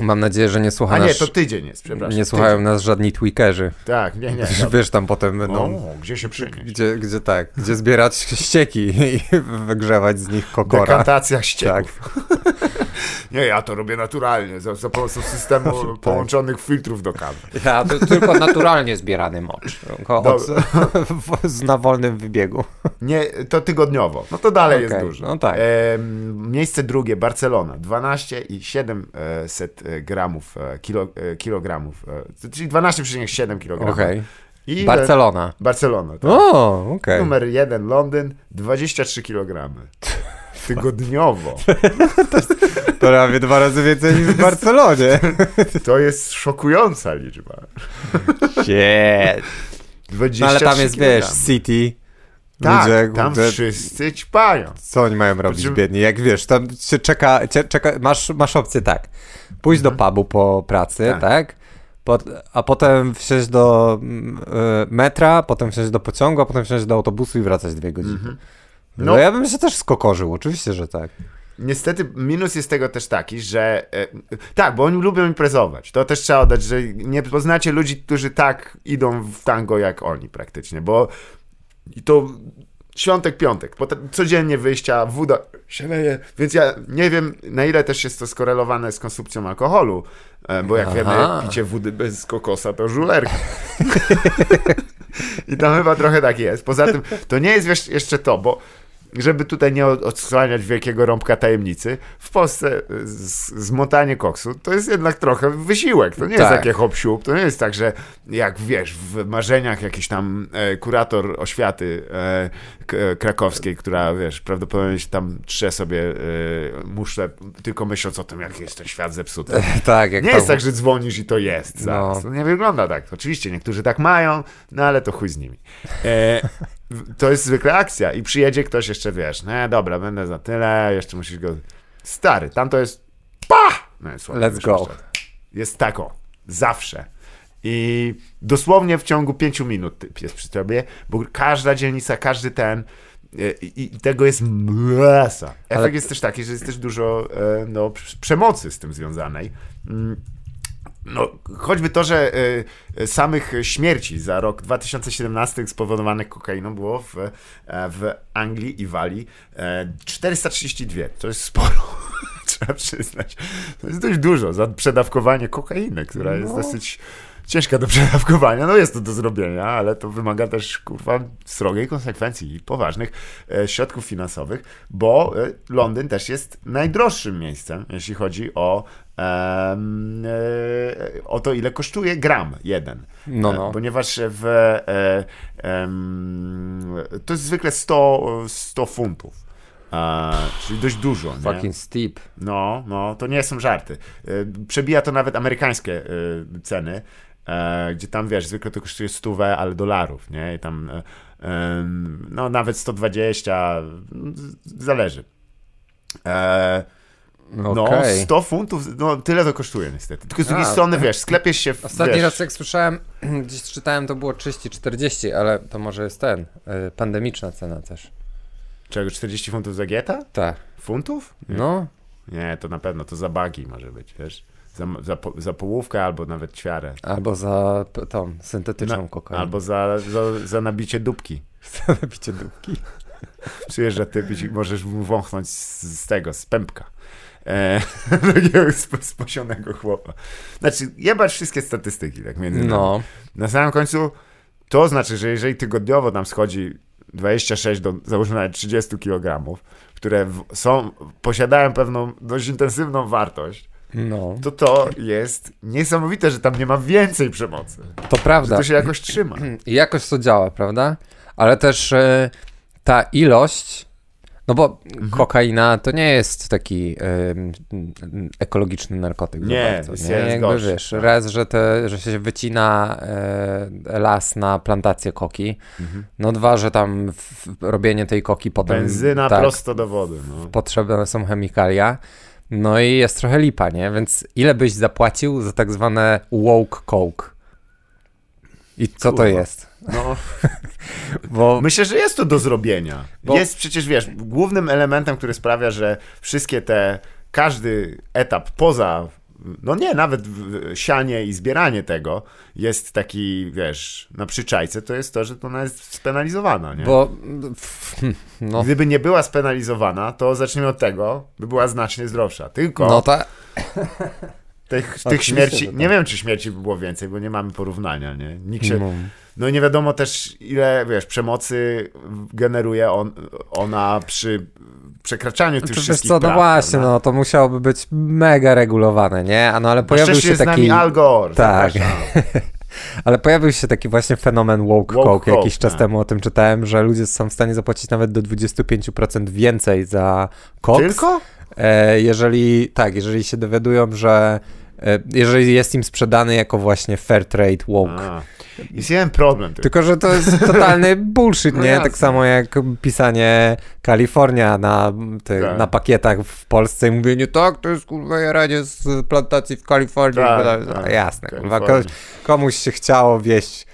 Mam nadzieję, że nie słucha A nie, nas, to tydzień jest, przepraszam. nie słuchają nas żadni tweakerzy. Tydzień. Tak, nie, nie. Wiesz, tam potem będą... O, gdzie się przynieść? Gdzie, gdzie tak, gdzie zbierać ścieki i wygrzewać z nich kokora. Dekantacja ścieków. nie, ja to robię naturalnie, za, za pomocą systemu połączonych filtrów do kawy. Ja to tylko naturalnie zbierany mocz. Od, z, na wolnym wybiegu. Nie, to tygodniowo. No to dalej Okej, jest dużo. no tak. E, miejsce drugie, Barcelona. 12,7 gramów, e, kilo, e, kilogramów. E, czyli 12,7 kg. Okej. I Barcelona. Barcelona. Tak. O, okej. Numer jeden, Londyn, 23 kg. Tygodniowo. To prawie dwa razy więcej niż w Barcelonie. To jest szokująca liczba. Shit. 23 No ale tam jest, wiesz. City. Tak, ludzie, tam kurde, wszyscy ćpają. Co oni mają robić czym- biedni? Jak wiesz, tam się czeka, cie, czeka masz, masz opcję tak, pójść do pubu po pracy, Mhm. Tak. tak? Pot, a potem wsiąść do mm, y, metra, potem wsiąść do pociągu, a potem wsiąść do autobusu i wracać dwie godziny. No. No. ja bym się też skokorzył, oczywiście, że tak. Niestety minus jest tego też taki, że e, tak, bo oni lubią imprezować. To też trzeba oddać, że nie poznacie ludzi, którzy tak idą w tango jak oni praktycznie, bo i to świątek, piątek, potem codziennie wyjścia, woda się leje, więc ja nie wiem na ile też jest to skorelowane z konsumpcją alkoholu, e, bo jak Aha. wiemy, picie wody bez kokosa to żulerka. I tam chyba trochę tak jest. Poza tym to nie jest wiesz, jeszcze to, bo żeby tutaj nie od- odsłaniać wielkiego rąbka tajemnicy, w Polsce y, z- zmotanie koksu to jest jednak trochę wysiłek. To nie jest Tak. takie hop siup, to nie jest tak, że jak wiesz, w marzeniach jakiś tam e, kurator oświaty e, e, krakowskiej, która wiesz, prawdopodobnie się tam trze sobie e, muszę, tylko myśląc o tym, jak jest ten świat zepsuty. tak, jak Nie tam- jest tak, że dzwonisz i to jest. No. To nie wygląda tak. Oczywiście niektórzy tak mają, no ale to chuj z nimi. To jest zwykle akcja i przyjedzie ktoś jeszcze, wiesz, no dobra, będę za tyle, jeszcze musisz go... Stary, tam to jest pa! No, jest Let's go. wyszło. Jest tako. Zawsze. I dosłownie w ciągu pięciu minut jest przy tobie, bo każda dzielnica, każdy ten e, i, i tego jest masa. Efekt Ale- jest też taki, że jest też dużo e, no, prz- przemocy z tym związanej. No, choćby to, że e, samych śmierci za rok 2017 spowodowanych kokainą było w, e, w Anglii i Walii e, 432. To jest sporo, trzeba przyznać. To jest dość dużo za przedawkowanie kokainy, która jest No. dosyć ciężka do przedawkowania. No jest to do zrobienia, ale to wymaga też, kurwa, srogiej konsekwencji i poważnych e, środków finansowych, bo e, Londyn też jest najdroższym miejscem, jeśli chodzi o, e, o to, ile kosztuje gram jeden. No, no. Ponieważ w, e, to jest zwykle 100, 100 funtów. E, czyli dość dużo. Nie? Fucking steep. No, no, to nie są żarty. Przebija to nawet amerykańskie ceny, gdzie tam, wiesz, zwykle to kosztuje stówę, ale dolarów, nie? I tam, e, no, nawet 120, mm, z- zależy. E, No, Okej. 100 funtów, no, tyle to kosztuje niestety. Tylko z drugiej A, strony, wiesz, sklepiesz się w, Ostatni wiesz, raz jak słyszałem, gdzieś czytałem, to było 30-40, ale to może jest ten, pandemiczna cena też. czego, 40 funtów za gieta? Tak. Funtów? No, Nie, to na pewno, to za bagi może być, wiesz. Za, za, za połówkę albo nawet ćwiarę. albo za tą syntetyczną Na- kokainę. Albo za, za, za nabicie dupki. za nabicie dupki. Przyjeżdża typ i możesz mu wąchnąć z, z tego, z pępka. E, takiego sp- spasionego chłopa. Znaczy, jebać wszystkie statystyki, tak między nami. No, Na samym końcu to znaczy, że jeżeli tygodniowo nam schodzi 26 do, załóżmy nawet 30 kg, które są, posiadają pewną dość intensywną wartość, no, to to jest niesamowite, że tam nie ma więcej przemocy. to Że prawda. to się jakoś trzyma. I jakoś to działa, prawda? Ale też e, ta ilość, no bo Mhm. kokaina to nie jest taki m, ekologiczny narkotyk. Nie, bardzo, jest- nie? jest Jakby wiesz, tak. raz, że, te, że się wycina e, las na plantację koki, no dwa, że tam w, robienie tej koki potem... Benzyna tak, prosto do wody. No. potrzebne są chemikalia. No i jest trochę lipa, nie? Więc ile byś zapłacił za tak zwane woke coke? I co to Kurwa. jest? No, Bo myślę, że jest to do zrobienia. Bo- Jest przecież, wiesz, głównym elementem, który sprawia, że wszystkie te, każdy etap poza, no nie, nawet sianie i zbieranie tego jest taki, wiesz, na przyczajce, to jest to, że ona jest spenalizowana, nie? Bo. No, Gdyby nie była spenalizowana, to zacznijmy od tego, by była znacznie zdrowsza. Tylko no ta, tych, tych śmierci, tak. nie wiem czy śmierci by było więcej, bo nie mamy porównania, nie? Nikt się, no. no i nie wiadomo też ile, wiesz, przemocy generuje on, ona przy przekraczaniu tych Czy wszystkich co, no praw, właśnie, prawda? no to musiałoby być mega regulowane, nie? A no ale Na pojawił się taki. nami Al Gore. Tak. Ale pojawił się taki właśnie fenomen woke, Woke coke. Jakiś czas tak. temu o tym czytałem, że ludzie są w stanie zapłacić nawet do 25% więcej za koks. Tylko? E, jeżeli, tak, jeżeli się dowiadują, że e, jeżeli jest im sprzedany jako właśnie fair trade woke. A, jest jeden problem. Tylko. Tylko, że to jest totalny bullshit, No nie? jasne. Tak samo jak pisanie Kalifornia na, Tak. na pakietach w Polsce i mówienie, tak, to jest kurwa jaranie z plantacji w Kalifornii. Tak, No, tak, Jasne, kurwa, komuś się chciało wieść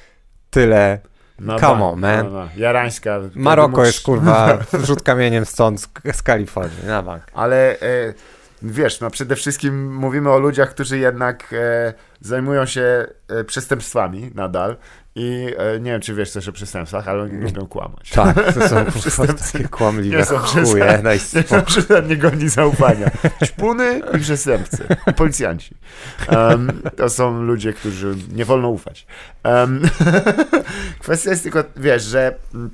tyle. No Come ba- on, man. No, no. Jarańska. Maroko jest kurwa rzut kamieniem stąd z, z Kalifornii, na bank. Ale e, wiesz, no przede wszystkim mówimy o ludziach, którzy jednak e, zajmują się e, przestępstwami nadal i e, nie wiem, czy wiesz coś o przestępstwach, ale oni lubią kłamać. Tak, to są takie kłamliwe chuje, daj Nie godni zaufania. Ćpuny i przestępcy. I policjanci. Em, to są ludzie, którzy nie wolno ufać. Em, kwestia jest tylko, wiesz, że mm,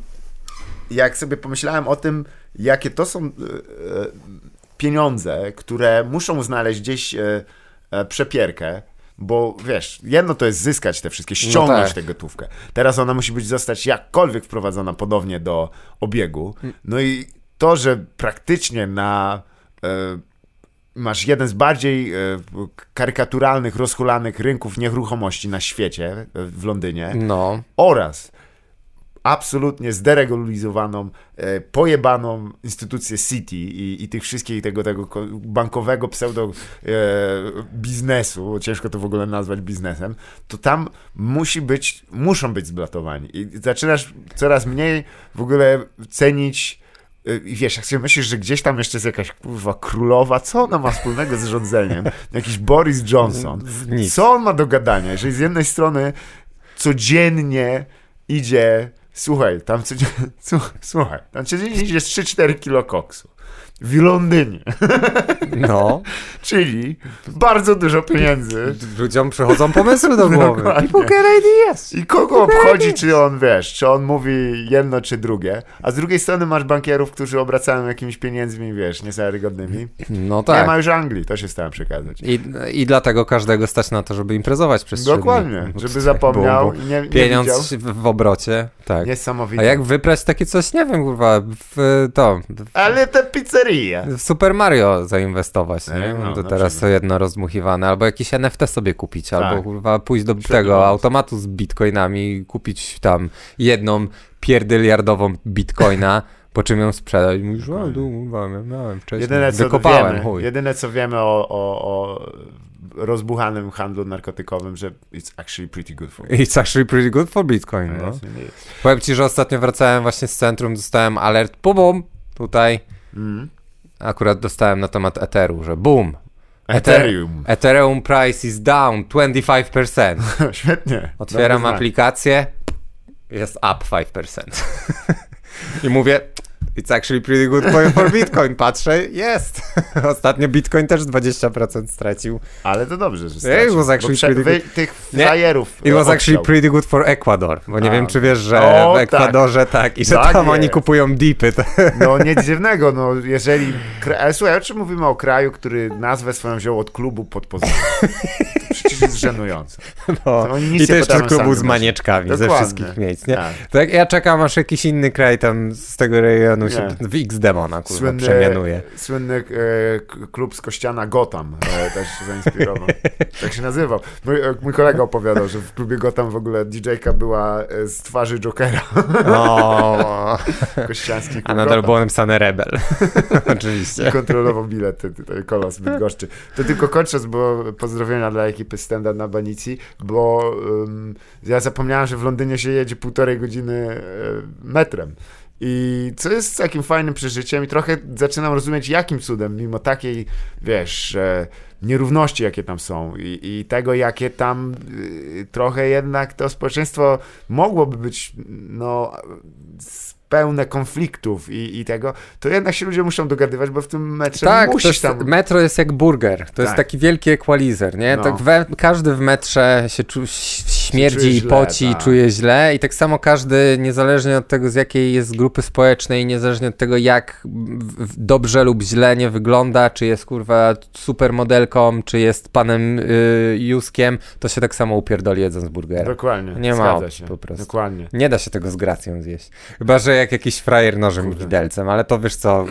jak sobie pomyślałem o tym, jakie to są e, e, pieniądze, które muszą znaleźć gdzieś e, e, przepierkę, bo wiesz, jedno to jest zyskać te wszystkie, ściągnąć tak. tę gotówkę. Teraz ona musi być zostać jakkolwiek wprowadzona ponownie do obiegu. No i to, że praktycznie na e, masz jeden z bardziej e, karykaturalnych, rozhulanych rynków nieruchomości na świecie w Londynie No, oraz absolutnie zderegulizowaną, e, pojebaną instytucję City i, i tych wszystkich tego, tego ko- bankowego pseudo e, biznesu, ciężko to w ogóle nazwać biznesem, to tam musi być, muszą być zblatowani. I zaczynasz coraz mniej w ogóle cenić e, i wiesz, jak sobie myślisz, że gdzieś tam jeszcze jest jakaś kurwa królowa, co ona ma wspólnego z rządzeniem? Jakiś Boris Johnson. Co on ma do gadania? Jeżeli z jednej strony codziennie idzie, słuchaj, tam codziennie, słuchaj, tam codziennie idzie 3-4 kilo koksu. W Londynie, no. czyli bardzo dużo pieniędzy. Ludziom przychodzą pomysły do głowy. Dokładnie. People get ideas. I kogo obchodzi, czy on, wiesz, czy on mówi jedno, czy drugie. A z drugiej strony masz bankierów, którzy obracają jakimiś pieniędzmi, wiesz, niewiarygodnymi. No Nie tak. ma już Anglii, to się stałem przekazać. I, I dlatego każdego stać na to, żeby imprezować przez. Dokładnie, żeby zapomniał bum, bum. nie, nie Pieniądz widział. w, obrocie, tak. Niesamowite. A jak wyprać takie coś, nie wiem, kurwa, w to, Ale te pizzerie. w Super Mario zainwestować, nie? E, no, to na teraz przykład. to jedno rozdmuchiwane, albo jakieś NFT sobie kupić, albo Tak. kurwa pójść do tego automatu z bitcoinami i kupić tam jedną pierdyliardową bitcoina, po czym ją sprzedać. Mówisz, o, kurwa, miałem wcześniej, Jedyne co, wykopałem, wiemy, chuj. jedyne co wiemy o, o, o rozbuchanym handlu narkotykowym, że it's actually pretty good for It's actually pretty good for bitcoin, no. Indeed. Powiem ci, że ostatnio wracałem właśnie z centrum, dostałem alert, bum, bum, tutaj. Mm. Akurat dostałem na temat Etheru, że boom. Ethereum. Ethereum price is down 25%. Świetnie. Otwieram aplikację, jest up 5%. I mówię, it's actually pretty good for, for Bitcoin. Patrzę, jest. Ostatnio Bitcoin też 20% stracił. Ale to dobrze, że It stracił, was bo actually prze- pretty good. tych flyerów It was actually pretty good for Ecuador, bo nie A. wiem, czy wiesz, że O, w tak. Ekwadorze tak, i że Tak tam oni jest. kupują dipy. No nic dziwnego, no jeżeli... Ale słuchaj, o czym mówimy o kraju, który nazwę swoją wziął od klubu pod pozorem? To przecież jest żenujące. no. oni nic I to jeszcze klubu z manieczkami ze Dokładnie. wszystkich miejsc, nie? Tak. Tak, ja czekam aż jakiś inny kraj tam z tego rejonu Demonu się w X-Demona, kurwa, Słynny, przemianuje. słynny e, klub z Kościana Gotham e, też się zainspirował. tak się nazywał. Mój, e, mój kolega opowiadał, że w klubie Gotham w ogóle DJ-ka była e, z twarzy Jokera. O, Kościański klub a nadal Gotham. było napisane Rebel. I Oczywiście. kontrolował bilety tutaj kolos Bydgoszczy. To tylko kończąc, bo pozdrowienia dla ekipy Stand Up na Banicji, bo um, ja zapomniałem, że w Londynie się jedzie półtorej godziny e, metrem. I co jest takim fajnym przeżyciem i trochę zaczynam rozumieć, jakim cudem, mimo takiej, wiesz, nierówności, jakie tam są i, i tego, jakie tam y, trochę jednak to społeczeństwo mogłoby być, no, pełne konfliktów i, i tego, to jednak się ludzie muszą dogadywać, bo w tym metrze Tak, musisz jest, tam... metro jest jak burger. To jest Tak. taki wielki equalizer, nie? No. Tak we, każdy w metrze się czu, śmierdzi i poci, tak. czuje źle i tak samo każdy, niezależnie od tego z jakiej jest grupy społecznej, niezależnie od tego jak dobrze lub źle nie wygląda, czy jest kurwa supermodelką, czy jest panem y, Juskiem, to się tak samo upierdoli jedząc burgera. Dokładnie, Nie ma opcji się. po prostu. Dokładnie. Nie da się tego z gracją zjeść. Chyba, że jak jakiś frajer nożem i widelcem, ale to wiesz co...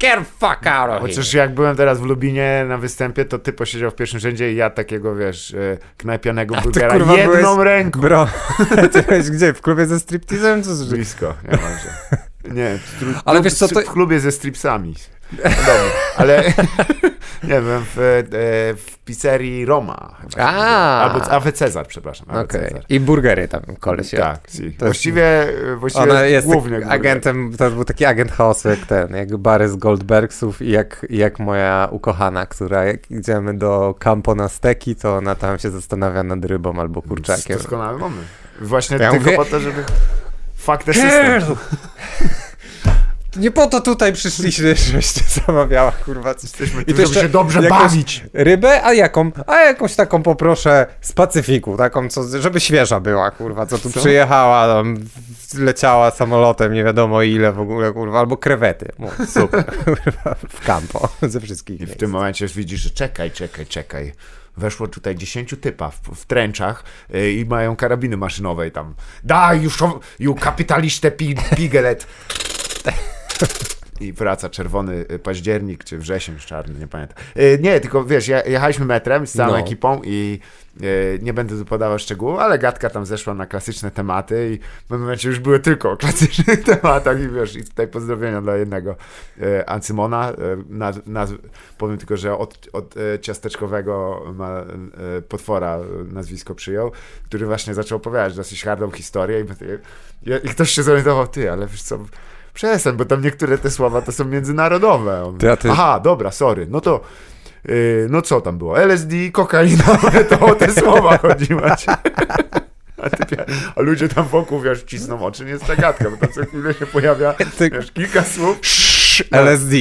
Get fuck out of Chociaż here. jak byłem teraz w Lubinie na występie, to ty posiedział w pierwszym rzędzie i ja takiego, wiesz, e, knajpianego A ty, burgera kurwa, jedną byłeś- ręką. Bro, ty byłeś gdzie? W klubie ze striptizem? Co z... Blisko, niemalże. Nie, w, tru- Ale wiesz co, to- w klubie ze stripsami. No Dobra, ale nie byłem w, e, w pizzerii Roma. chyba. A. Albo Awe Cezar, przepraszam. Okej. Cezar. I burgery tam koleś. Tak, si. jest- właściwie, właściwie Ona jest głównie tak, głównie. agentem, to był taki agent chaosu jak ten, jak Barry z Goldbergsów i jak, jak moja ukochana, która jak idziemy do Campo na steki, to ona tam się zastanawia nad rybą albo kurczakiem. Doskonały moment. Właśnie Ja tylko mówię- po to, żeby... Fuck the system. Nie po to tutaj przyszliśmy, żebyście zamawiała, kurwa, coś. Jesteśmy I tu, to żeby się dobrze bawić. Rybę? A jaką? A jakąś taką poproszę z Pacyfiku, taką, co, żeby świeża była, kurwa, co tu Co? przyjechała, tam, w- leciała samolotem, nie wiadomo ile w ogóle, kurwa, albo krewety. No, super, kurwa, w campo, ze wszystkich I w miejsc. tym momencie już widzisz, że czekaj, czekaj, czekaj. Weszło tutaj 10 typa w, w tręczach y, i mają karabiny maszynowe i tam. Daj już, you kapitaliście pi, pigelet. I wraca czerwony y, październik, czy wrzesień czarny, nie pamiętam. Y, Nie, tylko wiesz, jechaliśmy metrem z całą No. ekipą i y, nie będę tu podawał szczegółów, ale gadka tam zeszła na klasyczne tematy i w pewnym momencie już były tylko o klasycznych tematach i wiesz, i tutaj pozdrowienia dla jednego Ancymona, powiem tylko, że od, od ciasteczkowego ma, potwora nazwisko przyjął, który właśnie zaczął opowiadać dosyć hardą historię i, i, i ktoś się zorientował, ty, ale wiesz co, przestań, bo tam niektóre te słowa to są międzynarodowe. Ty, Aha, dobra, sorry, no to yy, no co tam było? LSD, kokaina, to o te słowa chodzi macie. A, ty, a ludzie tam wokół, wiesz, cisną oczy, nie jest ta gadka, bo tam co chwilę się pojawia, wiesz, kilka słów, LSD,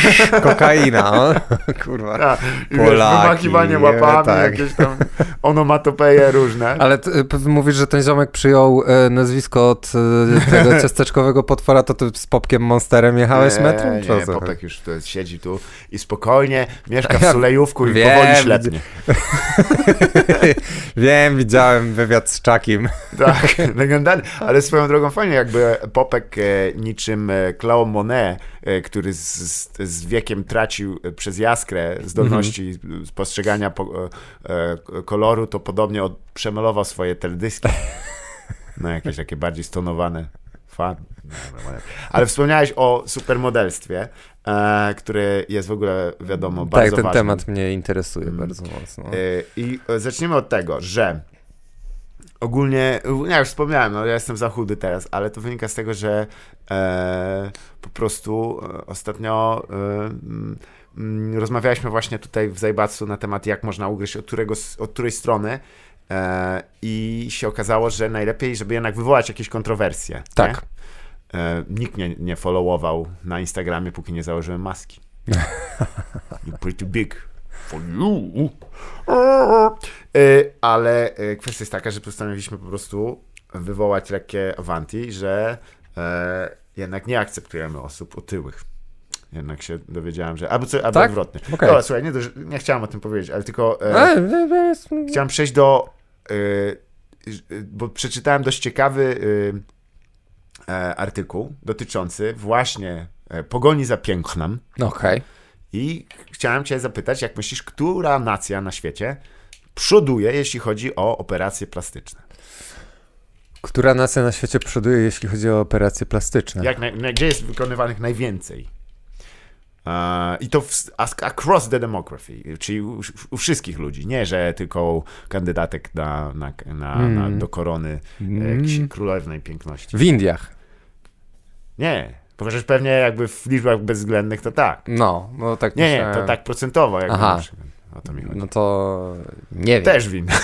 kokaina, no. kurwa. a, i wiesz, Polaki, wymachiwanie łapami, tak. jakieś tam onomatopeje różne. Ale ty, mówisz, że ten ziomek przyjął e, nazwisko od e, tego ciasteczkowego potwora, to ty z Popkiem Monsterem jechałeś nie, metrem? Nie, co Popek już tu jest, siedzi tu i spokojnie mieszka w Ja Sulejówku i wiem, powoli ślepnie. Wiem, widziałem wywiad z Czakim. Tak, legendarny. Ale swoją drogą fajnie, jakby Popek e, niczym e, Claude Monet, e, który z, z, z wiekiem tracił e, przez jaskrę zdolności spostrzegania po, e, e, koloru, to podobnie od, przemalował swoje teledyski na jakieś takie bardziej stonowane. Fan. No, no, no. Ale wspomniałeś o supermodelstwie, e, które jest w ogóle, wiadomo, bardzo tak, ten temat mnie interesuje Mm. bardzo mocno. Y, I e, zacznijmy od tego, że ogólnie, ja już wspomniałem, no ja jestem za chudy teraz, ale to wynika z tego, że e, po prostu e, ostatnio e, mm, rozmawialiśmy właśnie tutaj w Zajbacu na temat, jak można ugryźć od, którego, od której strony e, i się okazało, że najlepiej, żeby jednak wywołać jakieś kontrowersje. Tak. E, nikt mnie nie followował na Instagramie, póki nie założyłem maski. You're pretty big for you. E, Ale e, kwestia jest taka, że postanowiliśmy po prostu wywołać lekkie awanti, że e, jednak nie akceptujemy osób otyłych. Jednak się dowiedziałem, że. Albo, co, albo Tak? odwrotnie. Okej. Dobra, słuchaj, nie, do- nie chciałem o tym powiedzieć, ale tylko. E, E, e, e, Chciałem przejść do. y, bo przeczytałem dość ciekawy e, artykuł dotyczący właśnie e, pogoni za pięknem Okej. i chciałem cię zapytać, jak myślisz, która nacja na świecie przoduje, jeśli chodzi o operacje plastyczne? Która nacja na świecie przoduje, jeśli chodzi o operacje plastyczne? Jak naj, na- gdzie jest wykonywanych najwięcej? E, I to w, across the demography, czyli u, u wszystkich ludzi. Nie, że tylko kandydatek na, na, na, na, do korony mm. Mm. królewnej piękności. W Indiach. Nie, powiesz pewnie jakby w liczbach bezwzględnych to tak. No, no tak Nie, nie, myślałem. to tak procentowo. Jakby Aha. na przykład. O to mi chodzi. No to nie wiem. Też win.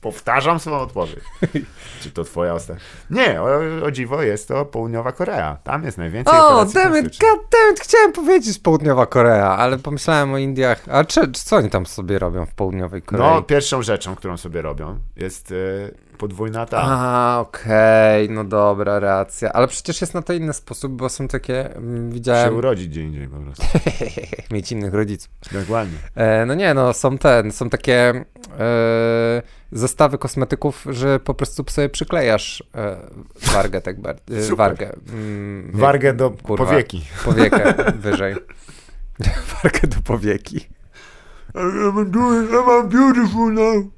Powtarzam swoją odpowiedź. Czy to twoja ostatnia? Nie, o, o dziwo jest to Południowa Korea. Tam jest najwięcej O, dammit, goddammit, chciałem powiedzieć Południowa Korea, ale pomyślałem o Indiach. A czy, co oni tam sobie robią w Południowej Korei? No, pierwszą rzeczą, którą sobie robią, jest e, podwójna ta. A, okej, no dobra, racja. Ale przecież jest na to inny sposób, bo są takie, mm, Się widziałem, urodzić gdzie indziej po prostu. mieć innych rodziców. Dokładnie. E, no nie, no są te, są takie e, zestawy kosmetyków, że po prostu sobie przyklejasz e, wargę tak bardzo, Super. wargę. Mm, Wargę do kurwa. powieki. Powiekę wyżej. wargę do powieki. I'm doing, I'm beautiful now.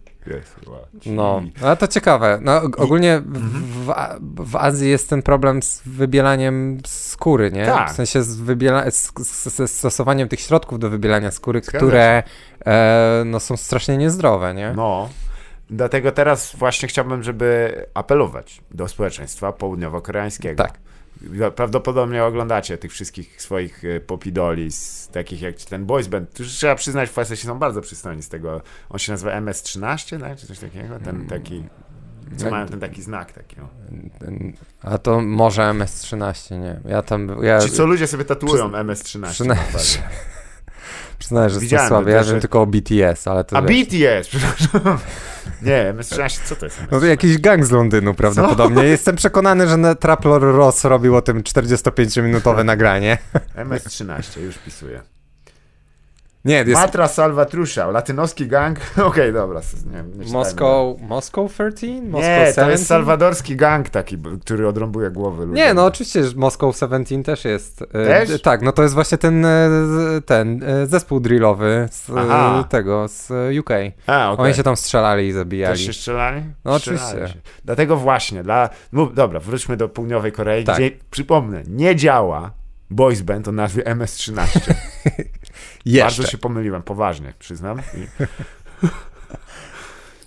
Wow. No, ale to ciekawe. No, og- ogólnie w, w, w Azji jest ten problem z wybielaniem skóry, nie? Tak. W sensie z, wybiela- z, z, ze stosowaniem tych środków do wybielania skóry, Zgadza które e, no, są strasznie niezdrowe, nie? No. Dlatego teraz właśnie chciałbym, żeby apelować do społeczeństwa południowo-koreańskiego. Tak. Prawdopodobnie oglądacie tych wszystkich swoich e, popidoli, z takich jak ten boys band, którzy trzeba przyznać, faceci są bardzo przystojni z tego. On się nazywa MS-13, tak? czy coś takiego? Ten taki, co Tak. mają ten taki znak taki. O. A to może MS-13, nie? Ja tam, ja Ci co ludzie sobie tatuują MS-13. przyna- naprawdę. Przyznaję, że jestem słaby. Ja wiem tylko o BTS, ale to A wiesz, BTS, przepraszam. Nie, MS-13, co to jest MS-13? No to jakiś gang z Londynu prawdopodobnie. Jestem przekonany, że Traplor Ross robił o tym 45-minutowe nagranie. MS-13, już pisuję. Nie, jest Matra Salvatrucha, latynoski gang. Okej, dobra. s- Nie, nie. Moscow, Moscow 13? Moscow Nie, to 17? jest salwadorski gang taki, który odrąbuje głowy ludziom. Nie, no oczywiście, że Moscow 17 też jest. e, Też? tak, no to jest właśnie ten, z- ten e, zespół drillowy z Aha. tego, z UK. A, okej. Oni się tam strzelali i Też zabijali. się strzelali? No Strzelali oczywiście. Się. Dlatego właśnie, dla... No, dobra, wróćmy do południowej Korei, Tak. gdzie, przypomnę, nie działa boys band o nazwie MS-13. Jeszcze. Bardzo się pomyliłem, poważnie, przyznam. I...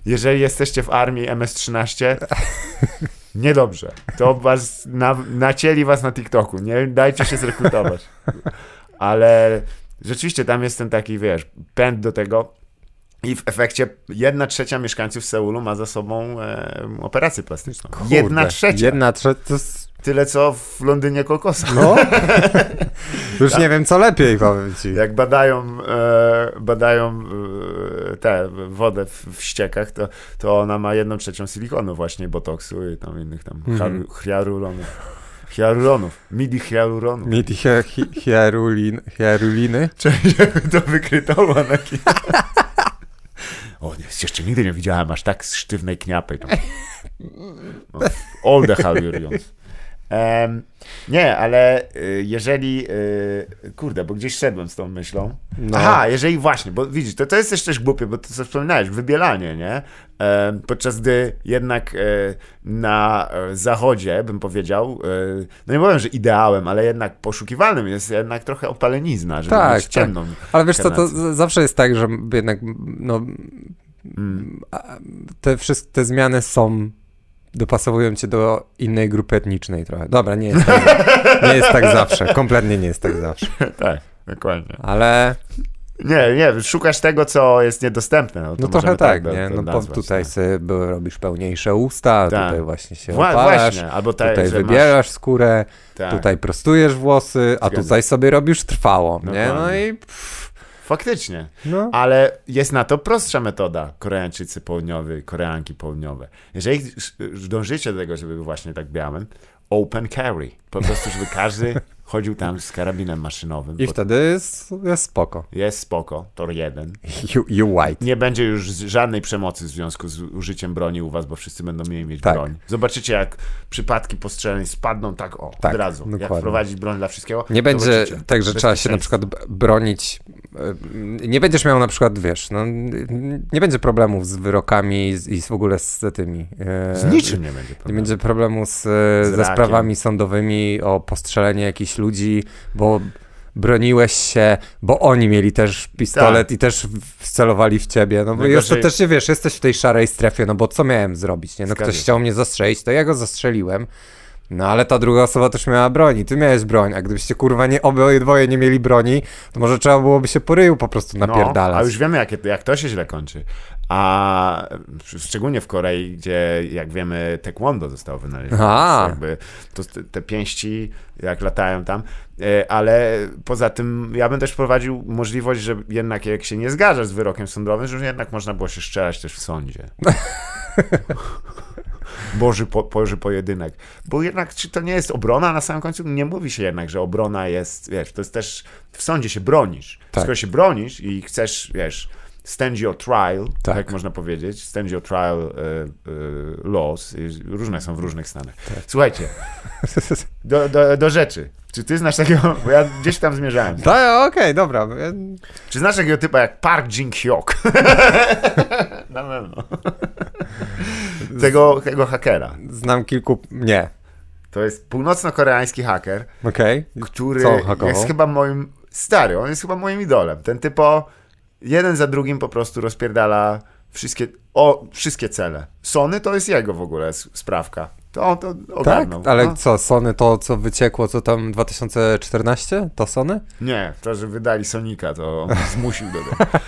Jeżeli jesteście w armii MS-13, niedobrze. To was na, nacięli was na TikToku. Nie dajcie się zrekrutować. Ale rzeczywiście tam jest ten taki, wiesz, pęd do tego. I w efekcie jedna trzecia mieszkańców Seulu ma za sobą e, operację plastyczną. Kurde, jedna trzecia. Jedna trzecia. To jest... Tyle co w Londynie kokosa. No. Już nie wiem, co lepiej powiem ci. Jak badają, e, badają e, tę wodę w, w ściekach, to, to ona ma jedną trzecią silikonu właśnie, botoksu i tam innych tam mhm. hialuronów. Hialuronów. Midi hialuronów. Midi hi- hi- hiarulin, hiaruliny? Cześć, jakby to wykryto Manaki. O, nie, jeszcze nigdy nie widziałem aż tak sztywnej kniapy. Tam. No, all the. Em, nie, ale y, jeżeli. Y, kurde, bo gdzieś szedłem z tą myślą. No. Aha, jeżeli właśnie, bo widzisz, to, to jest też też głupie, bo to co wspominałeś, wybielanie, nie? Em, podczas gdy jednak e, na e, zachodzie, bym powiedział, e, no nie powiem, że ideałem, ale jednak poszukiwanym jest jednak trochę opalenizna, żeby Tak, mieć tak. ciemną. Ale wiesz co, to zawsze jest tak, że jednak no, Mm. te wszystkie te zmiany są dopasowują cię do innej grupy etnicznej trochę. Dobra, nie jest tak, nie jest tak zawsze, kompletnie nie jest tak zawsze. tak, dokładnie. Ale Nie, nie, szukasz tego, co jest niedostępne. No, no trochę tak, do- nie? No nazwać, tutaj tak. sobie robisz pełniejsze usta, Tak. tutaj właśnie się Wła- opalasz, Właśnie, albo tak, tutaj wybierasz skórę, Masz, tak. tutaj prostujesz włosy, a Zgadza. tutaj sobie robisz trwało, nie? No i pff, Faktycznie. no. Ale jest na to prostsza metoda, Koreańczycy południowi, Koreanki południowe. Jeżeli dążycie do tego, żeby był właśnie tak białym, open carry. Po prostu, żeby każdy chodził tam z karabinem maszynowym. I wtedy jest, jest spoko. Jest spoko, tor jeden. You, you white. Nie będzie już żadnej przemocy w związku z użyciem broni u was, bo wszyscy będą mieli mieć Tak. broń. Zobaczycie, jak przypadki postrzeleń spadną tak o, Tak, od razu. Jak dokładnie. wprowadzić broń dla wszystkiego. Nie będzie tak, że trzeba się na przykład bronić. Y, Nie będziesz miał na przykład, wiesz, no, nie będzie problemów z wyrokami i z- i w ogóle z tymi. e, Z niczym nie będzie Nie problemu. będzie problemu z, Z ze sprawami sądowymi o postrzelenie jakichś ludzi, bo broniłeś się, bo oni mieli też pistolet Tak. i też wcelowali w ciebie. No bo i Najgorzej- ostatecznie wiesz, jesteś w tej szarej strefie, no bo co miałem zrobić? Nie? No Zgadza ktoś się. chciał mnie zastrzelić, to ja go zastrzeliłem. No ale ta druga osoba też miała broń i ty miałeś broń, a gdybyście kurwa nie obydwoje nie mieli broni, to może trzeba byłoby się po ryju po prostu napierdalać. No, a już wiemy, jak, jak to się źle kończy. A szczególnie w Korei, gdzie, jak wiemy, taekwondo zostało wynalezione. A. Jakby to, te- pięści, jak latają tam. E, Ale poza tym ja bym też wprowadził możliwość, że jednak jak się nie zgadzasz z wyrokiem sądowym, że jednak można było się strzelać też w sądzie. Boży, po, Boży pojedynek. Bo jednak, czy to nie jest obrona na samym końcu? Nie mówi się jednak, że obrona jest, wiesz, to jest też, w sądzie się bronisz. Tak. Skoro się bronisz i chcesz, wiesz, stand your trial, Tak. tak jak można powiedzieć, stand your trial e, e, laws, różne są w różnych stanach. Słuchajcie, do, do, do rzeczy. Czy ty znasz takiego, bo ja gdzieś tam zmierzałem. Tak, okej, dobra. Ja- Czy znasz takiego typa jak Park Jin-hyuk? Na pewno. Tego, tego hakera. Znam kilku... Nie. To jest północno-koreański haker, Okej. który jest chyba moim, stary, on jest chyba moim idolem. Ten typo jeden za drugim po prostu rozpierdala wszystkie, o, wszystkie cele. Sony to jest jego w ogóle sprawka. To on to Tak? ogarnął. Ale no. co, Sony to, co wyciekło, co tam 2014? To Sony? Nie, to, że wydali Sonika, to zmusił do tego.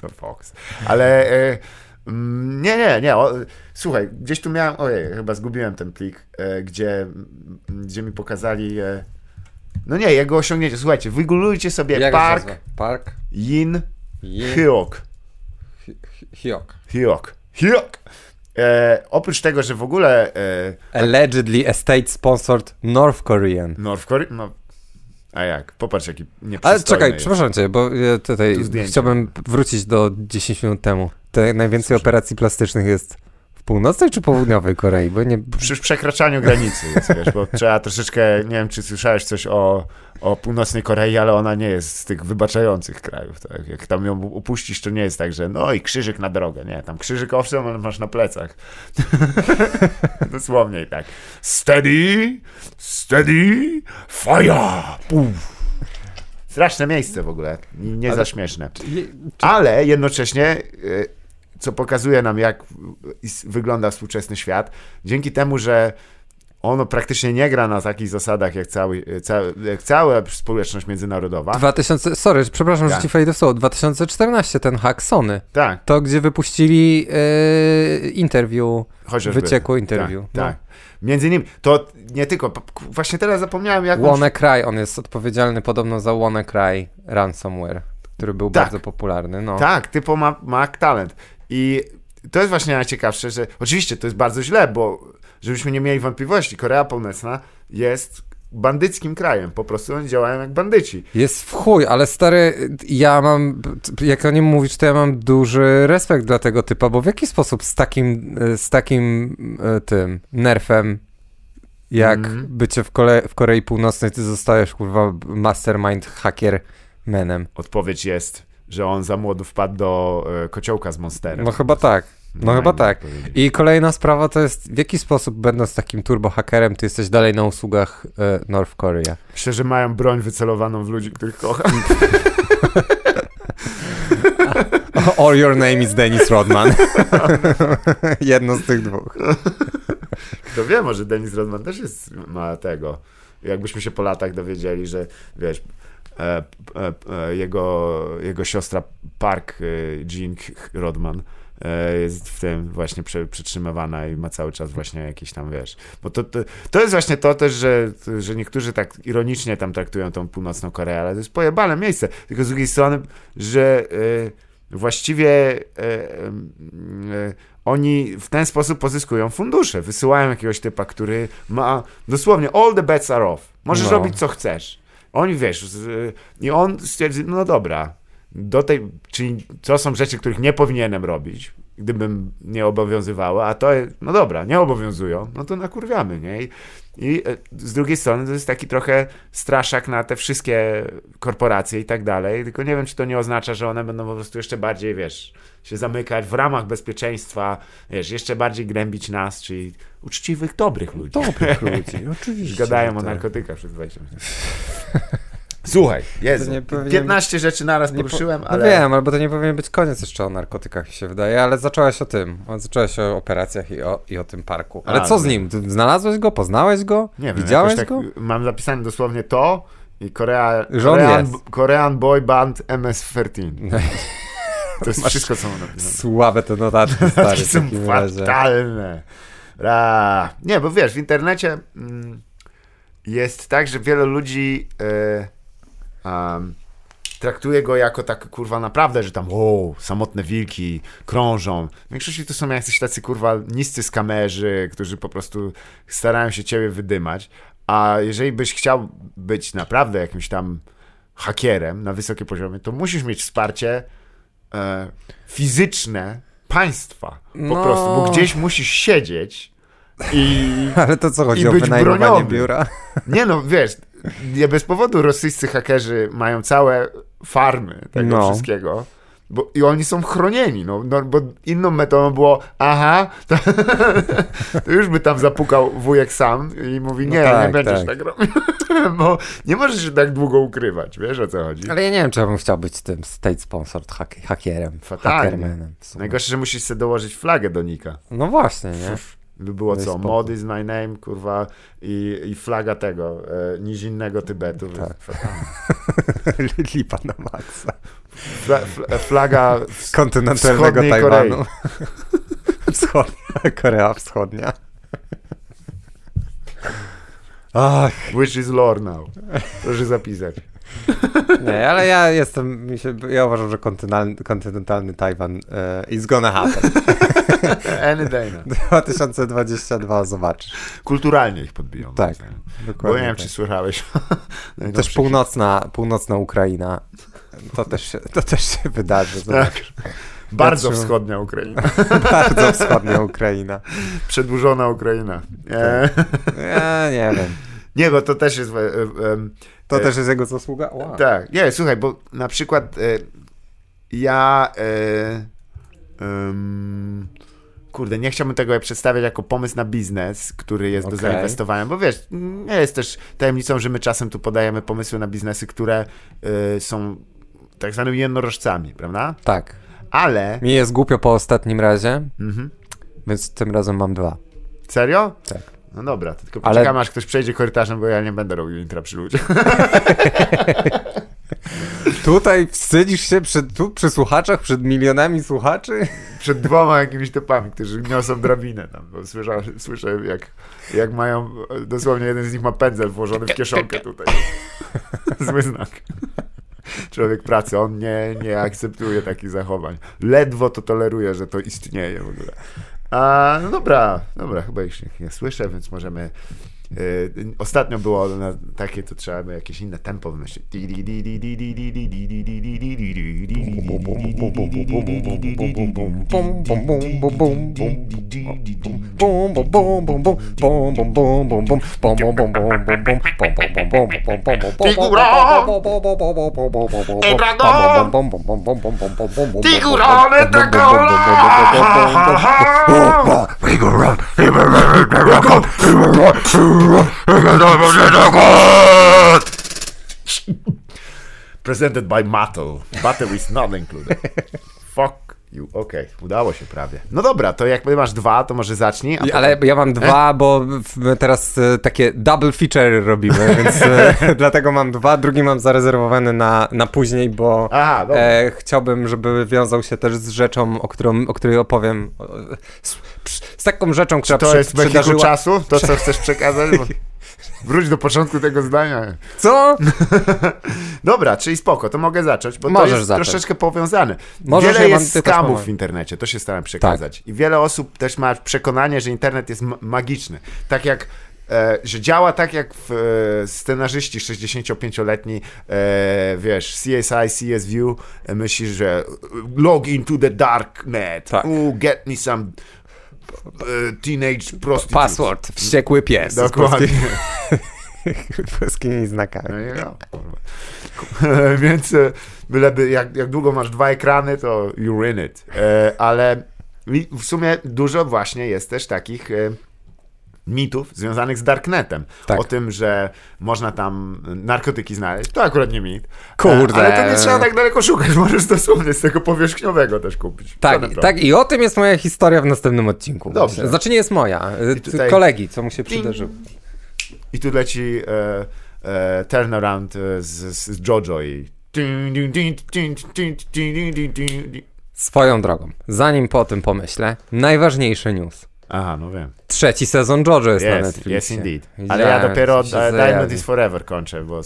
to Fox. Ale mm, nie, nie, nie. O, słuchaj, gdzieś tu miałem, ojej, chyba zgubiłem ten plik, e, gdzie, mm, gdzie mi pokazali e, no nie, jego osiągnięcie. Słuchajcie, wygooglujcie sobie Park Park Yin Yin Hyok. Hyok. Hyok. Hyok. E, oprócz tego, że w ogóle e, Allegedly a state sponsored North Korean. North Korea, no a jak? Popatrz jaki Ale czekaj, jest. przepraszam cię, bo ja tutaj chciałbym wrócić do 10 minut temu. Te najwięcej operacji plastycznych jest północnej czy południowej Korei? Bo nie... przy przekraczaniu granicy jest, wiesz, bo trzeba troszeczkę, nie wiem, czy słyszałeś coś o, o północnej Korei, ale ona nie jest z tych wybaczających krajów, tak? Jak tam ją upuścisz, to nie jest tak, że no i krzyżyk na drogę, nie, tam krzyżyk owszem, ale masz na plecach. Dosłownie i tak. Steady, steady, fire! Puf. Straszne miejsce w ogóle, nie Ale- za śmieszne. Ale jednocześnie, y, co pokazuje nam, jak wygląda współczesny świat, dzięki temu, że ono praktycznie nie gra na takich zasadach jak, cały, ca, jak cała społeczność międzynarodowa. 2000, sorry, przepraszam, że Tak. ci wejdę w słowo. 2014 ten hack Sony. Tak, To, gdzie wypuścili e, interview, chociażby. wyciekło interview. Tak, tak. Między innymi, to nie tylko, właśnie teraz zapomniałem jak No. on... WannaCry, on jest odpowiedzialny podobno za WannaCry Ransomware, który był Tak. bardzo popularny. No. Tak, typo ma, ma talent. I to jest właśnie najciekawsze, że oczywiście to jest bardzo źle, bo żebyśmy nie mieli wątpliwości, Korea Północna jest bandyckim krajem, po prostu oni działają jak bandyci. Jest w chuj, ale stary, ja mam, jak o nim mówisz, to ja mam duży respekt dla tego typa, bo w jaki sposób z takim, z takim e, tym nerfem, jak Mhm. bycie w, Kole, w Korei Północnej, ty zostajesz, kurwa, mastermind hacker menem. Odpowiedź jest, że on za młodu wpadł do e, kociołka z Monsterem. No chyba tak. No chyba tak. I kolejna sprawa to jest, w jaki sposób będąc takim turbo hackerem, ty jesteś dalej na usługach e, North Korea. Że mają broń wycelowaną w ludzi, których kocham. Or your name is Dennis Rodman. Jedno z tych dwóch. Kto wie, może Dennis Rodman też jest, ma tego. Jakbyśmy się po latach dowiedzieli, że wiesz, jego, jego siostra Park e, Jean Rodman e, jest w tym właśnie przytrzymywana i ma cały czas właśnie jakieś tam, wiesz. Bo to, to, to jest właśnie to też, że, że niektórzy tak ironicznie tam traktują tą północną Koreę, ale to jest pojebane miejsce. Tylko z drugiej strony, że e, właściwie e, e, e, oni w ten sposób pozyskują fundusze. Wysyłają jakiegoś typa, który ma dosłownie all the bets are off. Możesz No. robić co chcesz. Oni wiesz, z, i on stwierdzi, no dobra, do tej, czyli to są rzeczy, których nie powinienem robić, gdybym nie obowiązywały, a to, no dobra, nie obowiązują, no to nakurwiamy, nie? I, i e, z drugiej strony to jest taki trochę straszak na te wszystkie korporacje i tak dalej, tylko nie wiem, czy to nie oznacza, że one będą po prostu jeszcze bardziej, wiesz, się zamykać w ramach bezpieczeństwa, wiesz, jeszcze bardziej gnębić nas, czyli uczciwych, dobrych ludzi. Dobrych ludzi, oczywiście. Gadają o tak. narkotykach przez 20 minut. Słuchaj, To powinien- 15 rzeczy naraz Nie po- poruszyłem, No ale... wiem, ale bo to nie powinien być koniec jeszcze o narkotykach, się wydaje, ale zacząłeś o tym. Zacząłeś o operacjach i o, i o tym parku. Ale A, co z no. nim? Znalazłeś go? Poznałeś go? Nie wiem, Widziałeś jakoś go? tak, mam zapisane dosłownie to i Korea, Korean, jest. Korean Boy Band MS-13. To jest Masz wszystko, co mam napisane. Słabe te notatki, stary, w są fatalne. Ra. Nie, bo wiesz, w internecie mm, jest tak, że wielu ludzi e, traktuje go jako tak, kurwa, naprawdę, że tam, o, samotne wilki krążą. W większości to są jacyś tacy, kurwa, niscy skamerzy, którzy po prostu starają się ciebie wydymać. A jeżeli byś chciał być naprawdę jakimś tam hakierem na wysokim poziomie, to musisz mieć wsparcie e, fizyczne państwa. Po No. prostu, bo gdzieś musisz siedzieć i Ale to co chodzi I o wynajmowanie broniony. biura? nie no, wiesz, nie bez powodu rosyjscy hakerzy mają całe farmy tego No. wszystkiego. Bo, I oni są chronieni, no, no, bo inną metodą było, aha, to, to już by tam zapukał wujek sam i mówi, No nie, tak, nie będziesz tak. tak, robił, bo nie możesz się tak długo ukrywać, wiesz o co chodzi. Ale ja nie wiem, czy ja bym chciał być tym state sponsored hak hakierem. Fatalnie. Hackermanem. Najgorsze, że musisz sobie dołożyć flagę do nika. No właśnie, nie? By było No co? spoko. Mod is my name, kurwa, i, i flaga tego, e, nizinnego Tybetu. Tak. Lipa na maksa. Fla, fla, flaga Kontynentalnego Tajwanu. Wschodnia, Korea Wschodnia. Ach, which is lore now. Proszę zapisać. nie, ale ja jestem, ja uważam, że kontynentalny, kontynentalny Tajwan e, is gonna happen. Any day now. 2022 zobaczysz. Kulturalnie ich podbiją. Tak. Dokładnie. Bo nie wiem, tak. czy słyszałeś. Też północna, północna Ukraina. To też się, to też się wydarzy. Tak. Bardzo wschodnia Ukraina. Bardzo wschodnia Ukraina. Przedłużona Ukraina. E, Ja nie wiem. nie, bo to też jest... e, e, To E, też jest jego zasługa? Wow. Tak, nie, słuchaj, bo na przykład ja e, em, kurde, nie chciałbym tego przedstawiać jako pomysł na biznes, który jest do Okej. zainwestowania, bo wiesz, nie jest też tajemnicą, że my czasem tu podajemy pomysły na biznesy, które e, są tak zwanymi jednorożcami, prawda? Tak. Ale, Mi jest głupio po ostatnim razie, mhm, więc tym razem mam dwa. serio? Tak. No dobra, tylko Ale- poczekam, aż ktoś przejdzie korytarzem, bo ja nie będę robił intra przy ludziach. Tutaj wstydzisz się przed, tu, przy słuchaczach, przed milionami słuchaczy? przed dwoma jakimiś typami, którzy niosą drabinę tam, bo słyszę, słyszę jak, jak mają, dosłownie jeden z nich ma pędzel włożony w kieszonkę tutaj. Zły znak. Człowiek pracy, on nie, nie akceptuje takich zachowań. Ledwo to toleruje, że to istnieje w ogóle. A, no dobra, dobra, chyba już ich nie słyszę, więc możemy... y, ostatnio było takie, to trzeba by jakieś inne tempo wymyślić. Figurone Presented by Mattel. Battery is not included. Fuck you. Okej, udało się prawie. No dobra, to jak masz dwa, to może zacznij. a Ale potem- ja mam dwa, bo w- my teraz e, takie double feature robimy, więc e, dlatego mam dwa. Drugi mam zarezerwowany na, na później, bo Aha, e, chciałbym, żeby wiązał się też z rzeczą, o, którą, o której opowiem. Z, taką rzeczą, która to przy, jest przydarzyła... czasu? To, co chcesz przekazać? Bo... Wróć do początku tego zdania. Co? Dobra, czyli spoko, to mogę zacząć, bo Możesz to jest zacząć. troszeczkę powiązane. Możesz, wiele ja jest skamów w internecie, to się starałem przekazać. I wiele osób też ma przekonanie, że internet jest ma- magiczny. Tak jak E, że działa tak jak w, e, scenarzyści 65-letni, e, wiesz, CSI, CSView, e, myśli, że log into the darknet, Tak. Ooh, get me some teenage prostitutes. Password, wściekły pies. Dokładnie. Polskimi znakami. No no. Więc e, byleby, jak, jak długo masz dwa ekrany, to you're in it. E, ale w sumie dużo właśnie jest też takich e, mitów związanych z Darknetem. Tak. O tym, że można tam narkotyki znaleźć. To akurat nie mit. Kurde. Ale to nie trzeba tak daleko szukać. Możesz dosłownie z tego powierzchniowego też kupić. Tak, tak, i o tym jest moja historia w następnym odcinku. Dobrze. Znaczy nie jest moja, y, tutaj- kolegi, co mu się przydarzyło. I tu leci e, e, turnaround e, z, z Jojo i Swoją drogą, zanim po tym pomyślę, najważniejszy news. Aha, no wiem. Trzeci sezon JoJo jest na Yes, Netflixie. yes indeed. Ale ja Widziałem, dopiero co. Diamond is Forever kończę, bo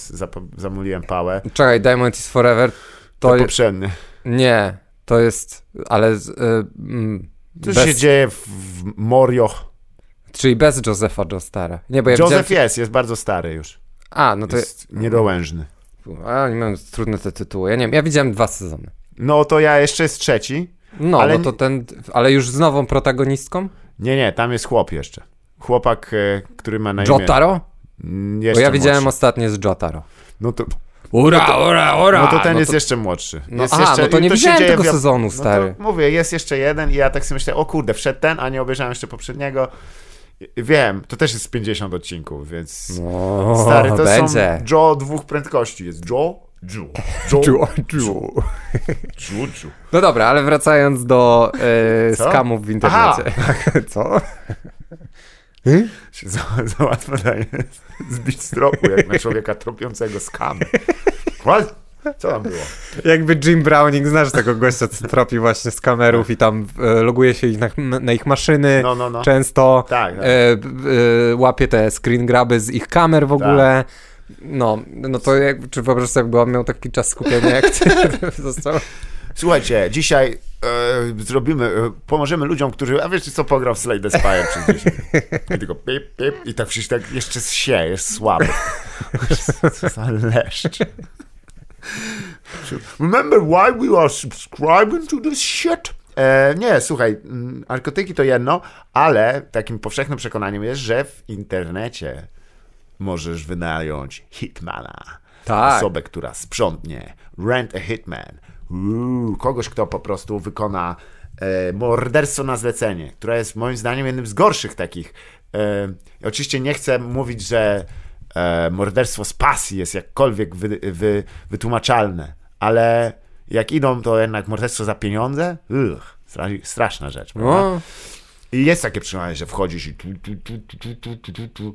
zamuliłem pałę. Czekaj, Diamond is Forever To, to je... poprzednie. Nie, to jest, ale z, y, mm, Co bez, się dzieje w, w czyli bez Josepha Joestara. Nie, bo ja Joseph widziałem... jest, jest bardzo stary już. A, no to Jest niedołężny. A, nie mam trudne te tytuły. Ja nie wiem, ja widziałem dwa sezony. No to ja jeszcze jest trzeci. No, Ale no to ten, ale już z nową protagonistką? Nie, nie, tam jest chłop jeszcze. Chłopak, e, który ma na imię... Jotaro? Mm, Bo Jeszcze ja widziałem młodszy. ostatnio z Jotaro. No to, Ura, ura, ura! no to ten no jest to, jeszcze młodszy. no, jest aha, jeszcze, no to nie się widziałem tego sezonu, No stary. to mówię, jest jeszcze jeden i ja tak sobie myślę, o kurde, wszedł ten, a nie obejrzałem jeszcze poprzedniego. Wiem, to też jest 50 odcinków, więc... No, Stary, to będzie. są Joe dwóch prędkości. Jest Joe, Ju- ju. Joe, Joe. No dobra, ale wracając do e, skamów w internecie. Co? Się Za, za łatwo daje zbić z tropu, jak na człowieka tropiącego skamy. What? Co tam było? Jakby Jim Browning, znasz tego gościa, co tropi właśnie z kamerów i tam e, loguje się ich na, na ich maszyny No, no, no. często. Tak, tak. E, e, łapie te screen graby z ich kamer w ogóle. No, no to jak, czy wyobraź sobie, jakby on miał taki czas skupienia jak ty został? Słuchajcie, dzisiaj e, zrobimy, e, pomożemy ludziom, którzy, a wiecie co, pograł w Slay Spire przez 10 I tylko pip, pip i tak wszyscy tak jeszcze się, jest słaby. Co za leszcz. Remember why we are subscribing to this shit? E, nie, słuchaj, mm, narkotyki to jedno, ale takim powszechnym przekonaniem jest, że w internecie możesz wynająć hitmana. Tak. Osobę, która sprzątnie. Rent a hitman. Uuu, kogoś, kto po prostu wykona e, morderstwo na zlecenie, które jest moim zdaniem jednym z gorszych takich. E, oczywiście nie chcę mówić, że e, morderstwo z pasji jest jakkolwiek wy, wy, wytłumaczalne, ale jak idą, to jednak morderstwo za pieniądze? Uch, straszna rzecz. No. I jest takie przekonanie, że wchodzisz i tu, tu, tu, tu, tu, tu, tu, tu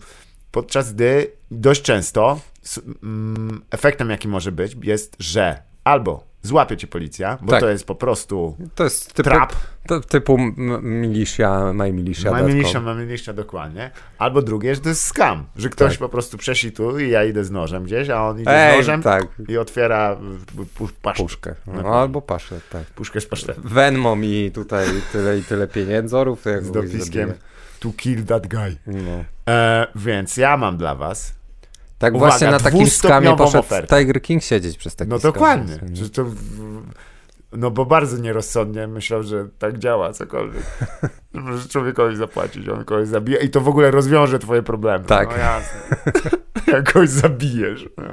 Podczas gdy dość często mm, efektem, jaki może być, jest, że albo złapie cię policja, bo Tak. to jest po prostu to jest typu, trap, to, typu militia, my militia. milicja dokładnie, albo drugie, że to jest scam, że ktoś Tak. po prostu przeszli tu i ja idę z nożem gdzieś, a on idzie Ej, z nożem tak. i otwiera paszczę, Puszkę. No, albo paszę, tak. puszkę z pasztetem Venmo mi tutaj tyle i tyle pieniędzorów, z dopiskiem zabiję. To kill that guy. No. E, więc ja mam dla was Tak Uwaga, właśnie na takim skamie poszedł ofertę. Tiger King siedzieć przez taki No skam. dokładnie. Że to, no bo bardzo nierozsądnie myślał, że tak działa cokolwiek. Że Możesz człowiekowi zapłacić, on kogoś zabije i to w ogóle rozwiąże twoje problemy. Tak. No jasne. Jak kogoś zabijesz. No.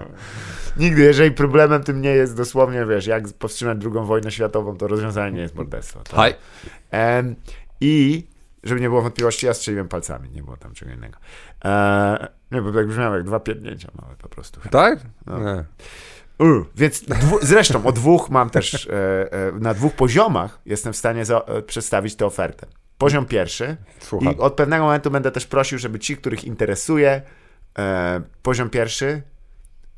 Nigdy, jeżeli problemem tym nie jest dosłownie, wiesz, jak powstrzymać drugą wojnę światową, to rozwiązanie nie jest morderstwo. To, Haj. Em, I żeby nie było wątpliwości, ja strzeliłem palcami, nie było tam czego innego. E, nie, bo tak brzmiało jak dwa pierdnięcia małe po prostu. Tak? No. Nie. U, więc zresztą o dwóch mam też, e, e, na dwóch poziomach jestem w stanie za, e, przedstawić tę ofertę. Poziom pierwszy Słucham. i od pewnego momentu będę też prosił, żeby ci, których interesuje e, poziom pierwszy,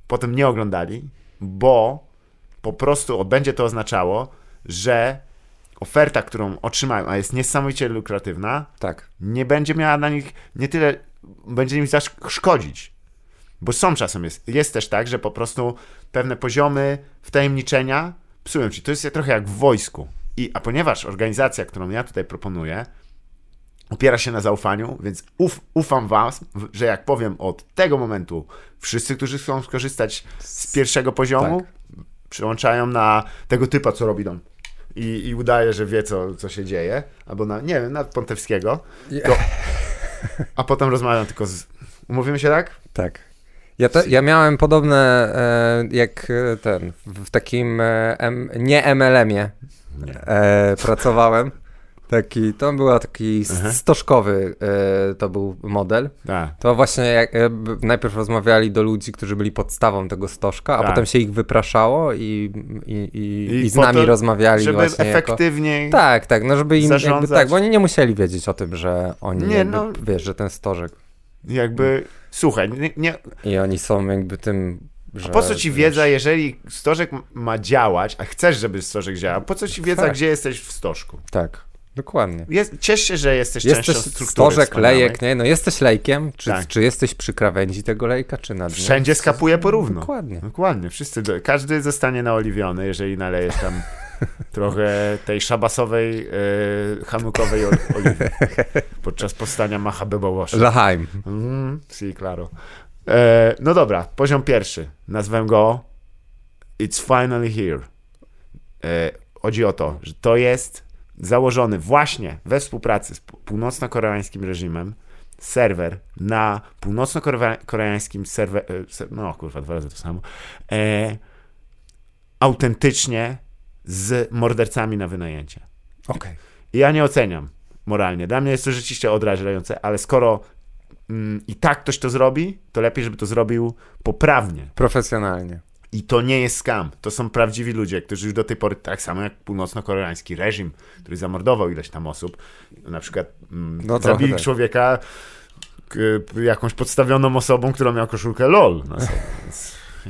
potem nie oglądali, bo po prostu będzie to oznaczało, że oferta, którą otrzymają, a jest niesamowicie lukratywna, Tak. nie będzie miała na nich nie tyle, będzie im zaszkodzić. Bo są czasem, jest, jest też tak, że po prostu pewne poziomy wtajemniczenia psują ci. To jest trochę jak w wojsku. I, a ponieważ organizacja, którą ja tutaj proponuję, opiera się na zaufaniu, więc uf, ufam was, że jak powiem od tego momentu, wszyscy, którzy chcą skorzystać z pierwszego poziomu, Tak. przyłączają na tego typa, co robi tam. I, I udaje, że wie, co, co się dzieje, albo na, nie wiem, na Pontewskiego, to, a potem rozmawiam tylko z... Umówimy się tak? Tak. Ja, te, ja miałem podobne e, jak e, ten, w takim e, M, nie MLM-ie e, pracowałem. Taki, to był taki Aha. stożkowy e, to był model. Tak. To właśnie jak, b- najpierw rozmawiali do ludzi, którzy byli podstawą tego stożka, a Tak. potem się ich wypraszało i, i, i, I z nami to, rozmawiali Żeby właśnie jako... efektywniej... Tak, tak, no żeby im jakby, tak, bo oni nie musieli wiedzieć o tym, że oni Nie, jakby, no. wiesz, że ten stożek Jakby, słuchaj, nie, nie, i oni są jakby tym, że... po co ci wiesz, wiedza, jeżeli stożek ma działać, a chcesz, żeby stożek działał, po co ci wiedza, Tak. gdzie jesteś w stożku? Tak, dokładnie. Jest, ciesz się, że jesteś, Jesteś częścią struktury stożek, wspaniałej. lejek, nie? No jesteś lejkiem, czy, Tak. czy jesteś przy krawędzi tego lejka, czy nad nim? Wszędzie skapuje porówno. Dokładnie. Dokładnie, wszyscy, każdy zostanie naoliwiony, jeżeli nalejesz tam trochę tej szabasowej, hanukowej ol- oliwy podczas powstania Macha Bebołosza. Laheim. Mm, si, claro. E, no dobra, poziom pierwszy. Nazwę go It's Finally Here. E, chodzi o to, że to jest założony właśnie we współpracy z północno-koreańskim reżimem serwer na północno-koreańskim serwer... E, no kurwa, dwa razy to samo. E, autentycznie z mordercami na wynajęcie. Okej. I ja nie oceniam moralnie. Dla mnie jest to rzeczywiście odrażające, ale skoro mm, i tak ktoś to zrobi, to lepiej, żeby to zrobił poprawnie. Profesjonalnie. I to nie jest skam. To są prawdziwi ludzie, którzy już do tej pory, tak samo jak północno-koreański reżim, który zamordował ileś tam osób, na przykład mm, No zabili tak. człowieka jakąś podstawioną osobą, która miała koszulkę LOL na sobie.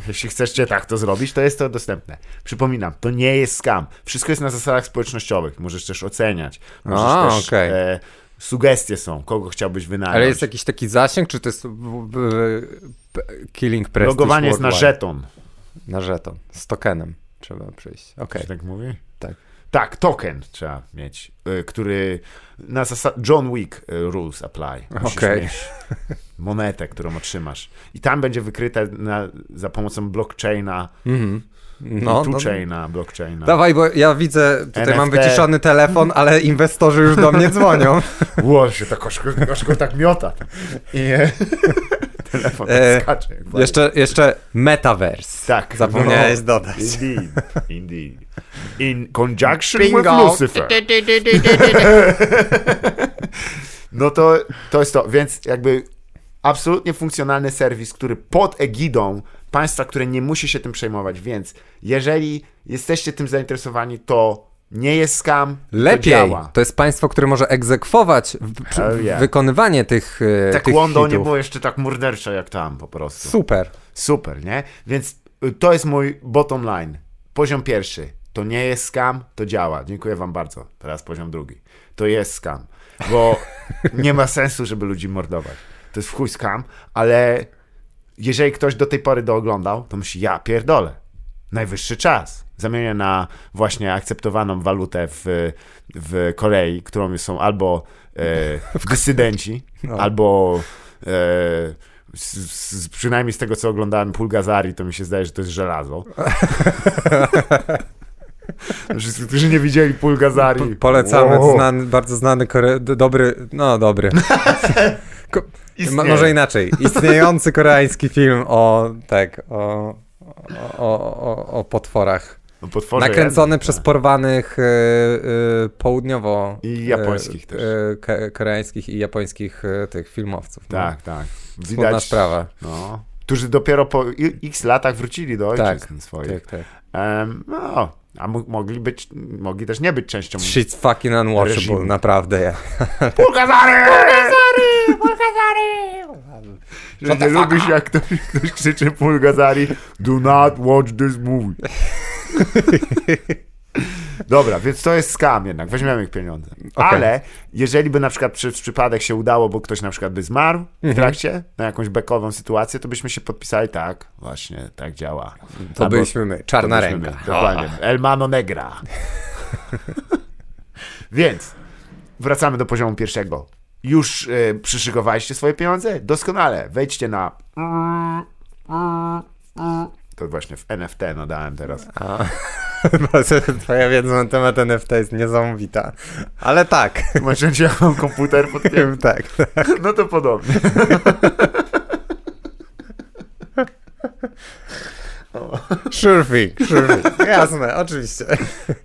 Jeśli chcecie tak to zrobić, to jest to dostępne. Przypominam, to nie jest skam. Wszystko jest na zasadach społecznościowych. Możesz też oceniać. Możesz A, też, okej. e, sugestie są, kogo chciałbyś wynająć. Ale jest jakiś taki zasięg, czy to jest Killing Prestige Logowanie jest na żeton. Na żeton. Z tokenem trzeba przyjść. Czy tak mówi? Tak. Tak, token trzeba mieć, y, który na zasad John Wick y, rules apply. Musisz mieć monetę, którą otrzymasz. I tam będzie wykryte na, za pomocą blockchaina, Mhm. no, No, no, chaina, blockchaina. Dawaj, bo ja widzę, tutaj mam NFT. wyciszony telefon, ale inwestorzy już do mnie dzwonią. Ło, się to koszko, koszko tak miota. I telefon E, skacze. Jeszcze, jeszcze metaverse. Tak. Zapomniałeś no, dodać. Indeed, indeed. In conjunction Bingo. with Lucifer. No to, to jest to, więc jakby absolutnie funkcjonalny serwis, który pod egidą państwa, które nie musi się tym przejmować, więc jeżeli jesteście tym zainteresowani, to nie jest skam, to Lepiej. działa. To jest państwo, które może egzekwować yeah. wykonywanie tych, Tak tych nie było jeszcze tak mordercze jak tam po prostu. Super. Super, nie? Więc y, to jest mój bottom line. Poziom pierwszy. To nie jest scam, to działa. Dziękuję wam bardzo. Teraz poziom drugi. To jest scam, bo nie ma sensu, żeby ludzi mordować. To jest w chuj scam, ale jeżeli ktoś do tej pory dooglądał, to myśli, ja pierdolę. Najwyższy czas. Zamienię na właśnie akceptowaną walutę w, w Korei, którą są albo e, dysydenci, No. albo e, z, z, przynajmniej z tego, co oglądałem Pulgazari, to mi się zdaje, że to jest żelazo. Wszyscy, którzy nie widzieli Pulgazari. Po, polecamy, Wow. znany, bardzo znany, kore, dobry, no dobry. Może inaczej. Istniejący koreański film o, tak, o, o, o, o potworach. No, potworze Nakręcony przez tak. porwanych y, y, południowo... I japońskich y, też. y, koreańskich i japońskich y, tych filmowców. no. Tak, tak. Smutna Widać, sprawa. no, którzy dopiero po x latach wrócili do Tak, ojczyzn swoich. Tak, tak. Em, no, a mo- mogli być, mogli też nie być częścią Shit's fucking unwatchable, Reżimu. naprawdę. Ja. Pulgazary! Że nie lubisz jak ktoś, ktoś krzyczy Pulgazari Do not watch this movie. Dobra, więc to jest skam jednak, weźmiemy ich pieniądze. Okej. Ale jeżeli by na przykład przez przypadek się udało, bo ktoś na przykład by zmarł Mhm. w trakcie, na jakąś bekową sytuację, to byśmy się podpisali, tak, właśnie, tak działa. To Albo- byliśmy my, czarna ręka. my, Dokładnie, El Mano Negra. Więc wracamy do poziomu pierwszego. Już y, przyszykowaliście swoje pieniądze? Doskonale. Wejdźcie na. To właśnie w NFT nadałem teraz. A, twoja wiedza na temat NFT jest niesamowita. Ale tak, Masz ja mam komputer pod tym? tak. No to podobnie. Sure thing, sure thing. Jasne, oczywiście.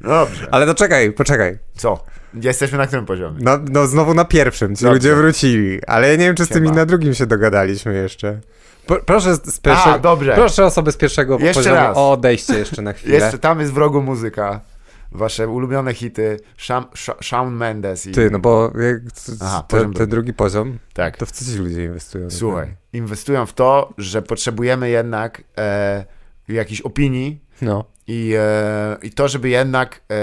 Dobrze. Ale to czekaj, poczekaj. Co? Jesteśmy na którym poziomie? No, no znowu na pierwszym, ci Dobrze. ludzie wrócili. Ale ja nie wiem, czy z tymi Siema. na drugim się dogadaliśmy jeszcze. Proszę z, z A, pierwszego... dobrze. Proszę osobę z pierwszego Jeszcze poziomu raz. o odejście jeszcze na chwilę. Jeszcze tam jest w rogu muzyka. Wasze ulubione hity. Sham, Sha- Shawn Mendes i... Ty, no bo jak, Aha, te, poziom ten drugi poziom, Tak. to w co ci ludzie inwestują? Słuchaj, inwestują w to, że potrzebujemy jednak e, jakiejś opinii No. I, e, i to, żeby jednak, e,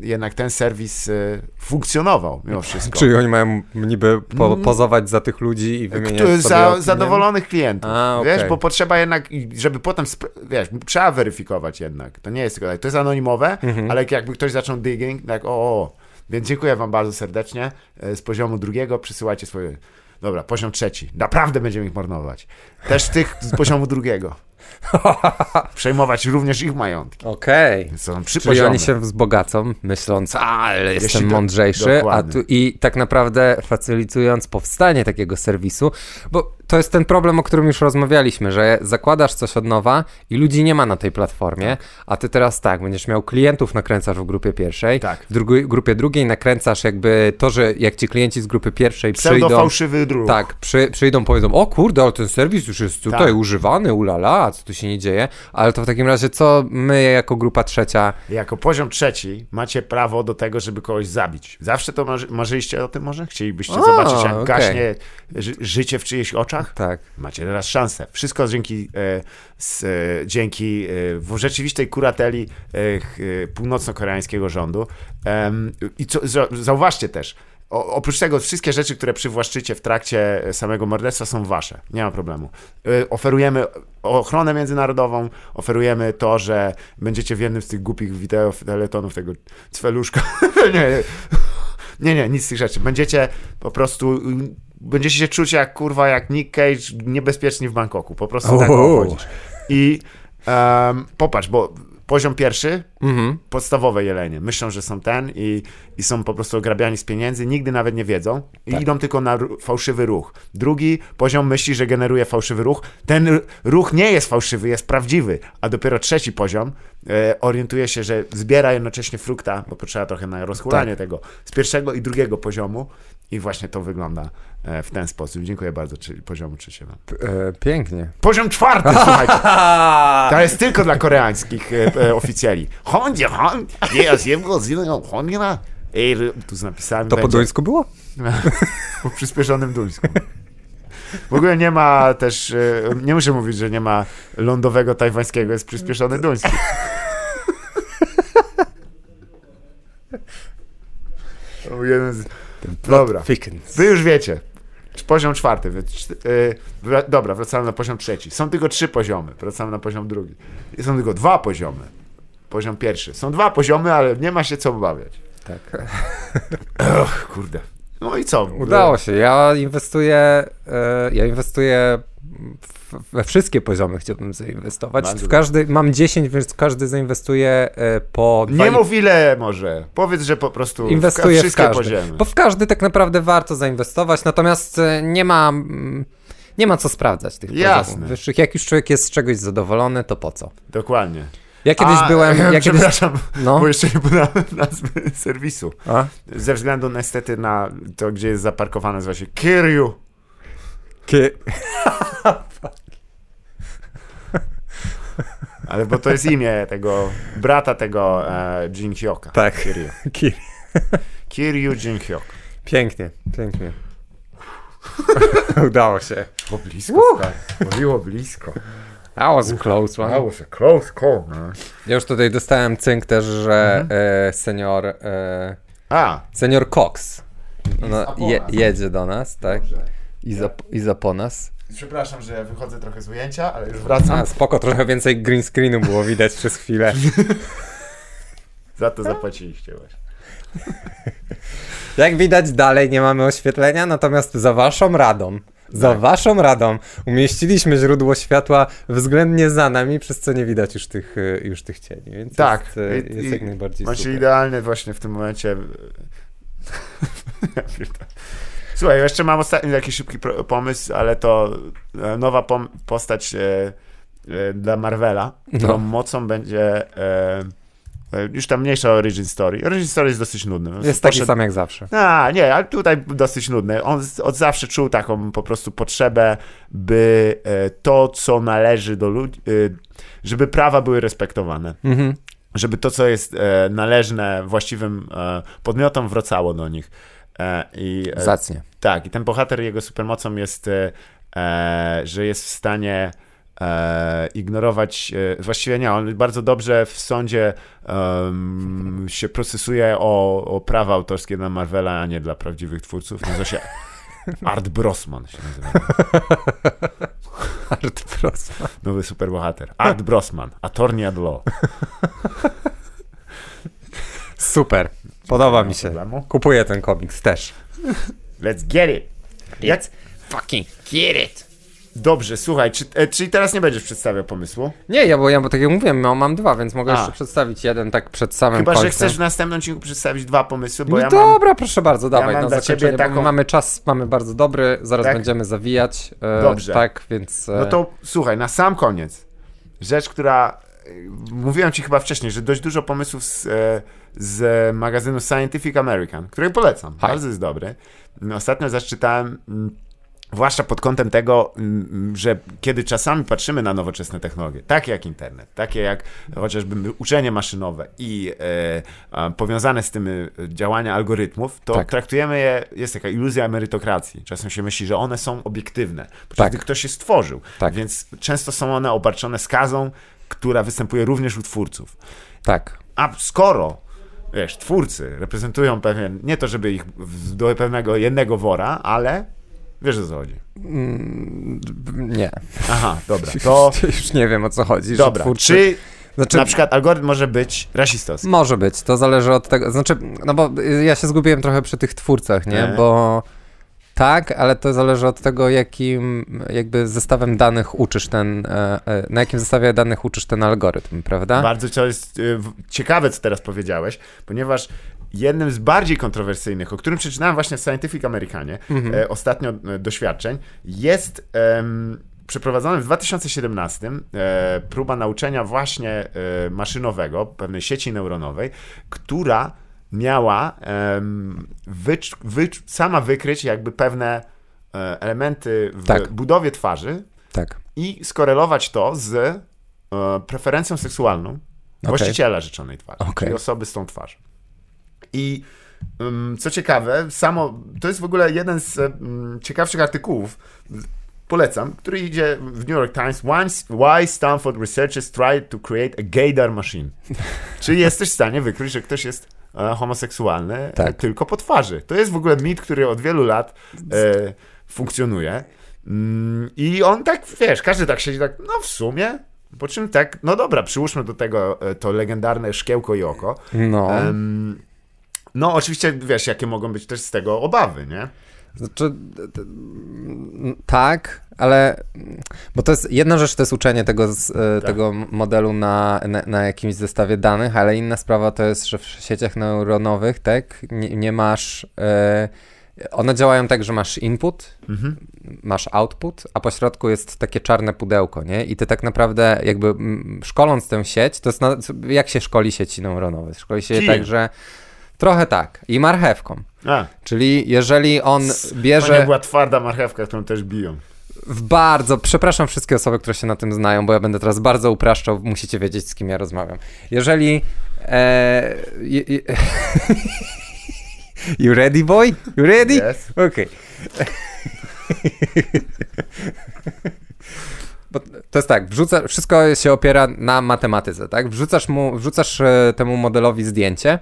jednak ten serwis e, funkcjonował mimo wszystko. Czyli oni mają niby po, Mm. pozować za tych ludzi i wymieniać Kto- sobie za, zadowolonych klientów. A, Wiesz, okej. bo potrzeba jednak, żeby potem, wiesz, trzeba weryfikować jednak. To nie jest tylko tak. To jest anonimowe, Mhm. ale jak jakby ktoś zaczął digging, tak o, o. Więc dziękuję wam bardzo serdecznie. E, Z poziomu drugiego przysyłajcie swoje... Dobra, poziom trzeci. Naprawdę będziemy ich marnować. Też tych z poziomu drugiego. Przejmować również ich majątki. Okej. Trzy Czyli poziomy. oni się wzbogacą, myśląc, ale jestem to- mądrzejszy, a tu i tak naprawdę facylitując powstanie takiego serwisu, bo to jest ten problem, o którym już rozmawialiśmy, że zakładasz coś od nowa i ludzi nie ma na tej platformie, a ty teraz tak, będziesz miał klientów nakręcasz w grupie pierwszej, Tak. w drugiej, grupie drugiej nakręcasz jakby to, że jak ci klienci z grupy pierwszej przyjdą... fałszywy. Tak, przy, przyjdą, powiedzą, o kurde, ale ten serwis już jest tutaj Tak. używany, ulala, co tu się nie dzieje, ale to w takim razie co my jako grupa trzecia Jako poziom trzeci macie prawo do tego, żeby kogoś zabić. Zawsze to marzy, marzyliście o tym może? Chcielibyście A, zobaczyć, jak okej. gaśnie ży, życie w czyichś oczach? Tak. Macie teraz szansę. Wszystko dzięki, e, e, dzięki e, w rzeczywistej kurateli e, e, północno-koreańskiego rządu. I co, za, zauważcie też, o, oprócz tego wszystkie rzeczy, które przywłaszczycie w trakcie samego morderstwa są wasze. Nie ma problemu. E, oferujemy ochronę międzynarodową, oferujemy to, że będziecie w jednym z tych głupich wideo teletonów tego cweluszka. nie, nie, nie, nic z tych rzeczy. Będziecie po prostu będziecie się czuć jak kurwa, jak Nick Cage niebezpieczni w Bangkoku. Po prostu tak Oho. chodzisz. I em, popatrz, bo poziom pierwszy, Mhm. podstawowe jelenie, myślą, że są ten i, i są po prostu ograbiani z pieniędzy, nigdy nawet nie wiedzą i Tak. idą tylko na fałszywy ruch. Drugi poziom myśli, że generuje fałszywy ruch. Ten ruch nie jest fałszywy, jest prawdziwy, a dopiero trzeci poziom orientuje się, że zbiera jednocześnie frukta, bo potrzeba trochę na rozchulanie Tak. tego, z pierwszego i drugiego poziomu i właśnie to wygląda e, w ten sposób. Dziękuję bardzo czy, poziomu trzeciego. E, pięknie. Poziom czwarty, słuchajcie. To jest tylko dla koreańskich e, e, oficjali. Hondzie, hon, jest jego hongra. Ej, tu z napisami To po będzie duńsku było? po przyspieszonym duńsku. W ogóle nie ma też, e, nie muszę mówić, że nie ma lądowego tajwańskiego, jest przyspieszony duński. Jeden. Dobra. Wy już wiecie. Poziom czwarty. Wra- dobra, wracamy na poziom trzeci. Są tylko trzy poziomy. Wracamy na poziom drugi. Są tylko dwa poziomy. Poziom pierwszy. Są dwa poziomy, ale nie ma się co obawiać. Tak. Och, kurde. No i co? Udało się. Ja inwestuję, e, ja inwestuję w, we wszystkie poziomy chciałbym zainwestować. Bardzo W każdy, mam 10, więc każdy zainwestuje e, po Nie mów ile może. Powiedz, że po prostu inwestuję w w wszystkie każdy. poziomy. Bo w każdy tak naprawdę warto zainwestować, natomiast e, nie ma, mm, nie ma co sprawdzać tych Jasne. poziomów wyższych. Jak już człowiek jest z czegoś zadowolony, to po co? Dokładnie. Ja kiedyś A, byłem... Ja kiedyś, przepraszam, no, bo jeszcze nie podałem nazwy serwisu. a? Ze względu niestety na to, gdzie jest zaparkowane, nazywa się Kiryu. Kie... Ale bo to jest imię tego brata tego e, Jin Hyoka. Tak. Kiryu. Kiryu Jin Hyok. Pięknie, pięknie. Udało się. Było blisko. Mówiło blisko. That was a close one. was a close call, no. Ja już tutaj dostałem cynk też, że Mhm. e, senior, e, A, senior Cox no, je, jedzie do nas, tak? Dobrze. I za, I za po nas. przepraszam, że wychodzę trochę z ujęcia, ale już wracam. A, spoko, trochę więcej green screenu było widać przez chwilę. Za to zapłaciliście właśnie. Jak widać dalej nie mamy oświetlenia, natomiast za waszą radą, za Tak. waszą radą umieściliśmy źródło światła względnie za nami, przez co nie widać już tych, y, już tych cieni, więc Tak. jest, y, I- jest i jak najbardziej Macie super. idealny właśnie w tym momencie. Słuchaj, jeszcze mam ostatni taki szybki pomysł, ale to e, nowa pom- postać e, e, dla Marvela, którą No. mocą będzie e, już tam mniejsza origin story. Origin story jest dosyć nudny. Jest taki Poszedł- sam jak zawsze. A, nie, ale tutaj dosyć nudny. On od zawsze czuł taką po prostu potrzebę, by e, to, co należy do ludzi, e, żeby prawa były respektowane. Mhm. Żeby to, co jest e, należne właściwym e, podmiotom, wracało do nich. E, I e, Zacnie. tak, i ten bohater, jego supermocą jest, e, e, że jest w stanie e, ignorować, e, właściwie nie, on bardzo dobrze w sądzie się procesuje o, o prawa autorskie dla Marvela, a nie dla prawdziwych twórców. Nazywa się Art Brosman się nazywa. Art Frostman. Nowy superbohater. Art Brosman, attorney at law. Super. Podoba mi się. Kupuję ten komiks też. Let's get it. Jak... Fucking get it. Dobrze, słuchaj, czy, e, czyli teraz nie będziesz przedstawiał pomysłu? Nie, ja bo, ja, bo tak jak mówiłem, no, mam dwa, więc mogę A. jeszcze przedstawić jeden tak przed samym Chyba, końcem. że chcesz w następnym odcinku przedstawić dwa pomysły, bo no ja mam... dobra, proszę bardzo, dawaj mam na dla ciebie taką- mamy czas, mamy bardzo dobry, zaraz Tak? będziemy zawijać. E, Dobrze. Tak, więc... E, No to słuchaj, na sam koniec. Rzecz, która. y, Mówiłem ci chyba wcześniej, że dość dużo pomysłów z, e, z magazynu Scientific American, który polecam. Hi. Bardzo jest dobry. Ostatnio zaczytałem. Mm, Zwłaszcza pod kątem tego, mm, że kiedy czasami patrzymy na nowoczesne technologie, takie jak internet, takie jak chociażby uczenie maszynowe i e, powiązane z tym e, działania algorytmów, to Tak. traktujemy je, jest taka iluzja merytokracji. Czasem się myśli, że one są obiektywne, Tak. gdy ktoś je stworzył. Tak. Więc często są one obarczone skazą, która występuje również u twórców. Tak. A skoro, wiesz, twórcy reprezentują pewien, nie to, żeby ich do pewnego jednego wora, ale wiesz o co chodzi. Mm, nie. Aha, dobra, to Już nie wiem o co chodzi. dobra. twórcy- Czy Znaczy, na przykład algorytm może być rasistowski? Może być, to zależy od tego, znaczy, no bo ja się zgubiłem trochę przy tych twórcach, nie, E. bo tak, ale to zależy od tego, jakim jakby zestawem danych uczysz ten, e, e, na jakim zestawie danych uczysz ten algorytm, prawda? Bardzo to jest ciekawe, co teraz powiedziałeś, ponieważ jednym z bardziej kontrowersyjnych, o którym przeczytałem właśnie w Scientific Americanie Mhm. e, ostatnio e, doświadczeń, jest em, przeprowadzony w 2017 e, próba nauczenia właśnie e, maszynowego, pewnej sieci neuronowej, która miała wycz, wycz, sama wykryć jakby pewne e, elementy w Tak. budowie twarzy, Tak. i skorelować to z e, preferencją seksualną właściciela rzeczonej twarzy, Okej. czyli osoby z tą twarzą. I co ciekawe, samo, to jest w ogóle jeden z ciekawszych artykułów, polecam, który idzie w New York Times, Why- Stanford researchers tried to create a gaydar machine. Czyli jesteś w stanie wykryć, że ktoś jest e, homoseksualny e, Tak. tylko po twarzy. To jest w ogóle mit, który od wielu lat e, funkcjonuje. Mm, I on tak, wiesz, każdy tak siedzi, tak, no w sumie. Po czym tak, no dobra, przyłóżmy do tego e, to legendarne szkiełko i oko. No, Em, no oczywiście, wiesz, jakie mogą być też z tego obawy, nie? znaczy, tak, ale, bo to jest, jedna rzecz to jest uczenie tego, z, e, Tak. tego modelu na, na, na jakimś zestawie danych, ale inna sprawa to jest, że w sieciach neuronowych, tak, nie, nie masz, e, one działają tak, że masz input, Mhm. masz output, a po środku jest takie czarne pudełko, nie? I ty tak naprawdę jakby szkoląc tę sieć, to jest na, jak się szkoli sieci neuronowe? Szkoli się je Kijem. tak, że trochę tak i marchewką. A, Czyli jeżeli on to nie bierze była twarda marchewka, którą też biją. w bardzo, przepraszam wszystkie osoby, które się na tym znają, bo ja będę teraz bardzo upraszczał, musicie wiedzieć z kim ja rozmawiam. Jeżeli e, je, je, You ready boy? You ready? Yes. Okej. Bo To jest tak, wrzuca, wszystko się opiera na matematyce, tak? Wrzucasz, mu, wrzucasz e, temu modelowi zdjęcie,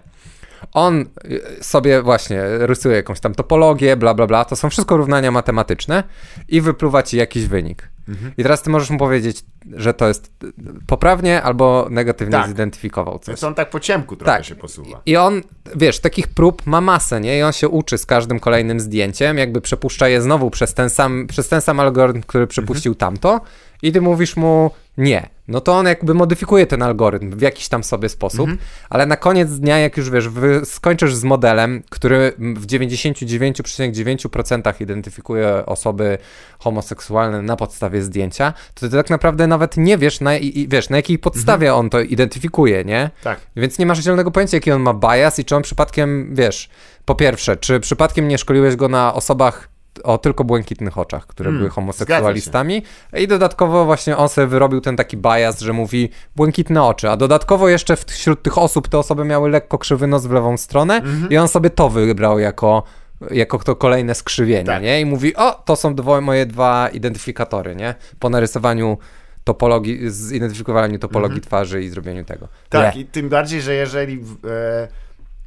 on e, sobie właśnie rysuje jakąś tam topologię, bla, bla, bla, to są wszystko równania matematyczne i wypluwa ci jakiś wynik. Mhm. I teraz ty możesz mu powiedzieć, że to jest e, poprawnie albo negatywnie Tak. zidentyfikował coś. Więc on tak po ciemku trochę Tak. się posuwa. I on, wiesz, takich prób ma masę, nie? I on się uczy z każdym kolejnym zdjęciem, jakby przepuszcza je znowu przez ten sam, przez ten sam algorytm, który przepuścił tamto i ty mówisz mu nie. No to on jakby modyfikuje ten algorytm w jakiś tam sobie sposób, ale na koniec dnia, jak już wiesz, skończysz z modelem, który w 99,9% identyfikuje osoby homoseksualne na podstawie zdjęcia, to ty tak naprawdę nawet nie wiesz, na, i, wiesz, na jakiej podstawie on to identyfikuje, nie? Tak. Więc nie masz zielonego pojęcia, jaki on ma bias i czy on przypadkiem, wiesz, po pierwsze, czy przypadkiem nie szkoliłeś go na osobach o tylko błękitnych oczach, które Hmm, były homoseksualistami i dodatkowo właśnie on sobie wyrobił ten taki bias, że mówi błękitne oczy, a dodatkowo jeszcze wśród tych osób te osoby miały lekko krzywy nos w lewą stronę Mhm. i on sobie to wybrał jako jako to kolejne skrzywienie, Tak. nie? I mówi, o, to są dwo, moje dwa identyfikatory, nie? Po narysowaniu topologii, zidentyfikowaniu topologii twarzy i zrobieniu tego. Tak, Nie. i tym bardziej, że jeżeli e,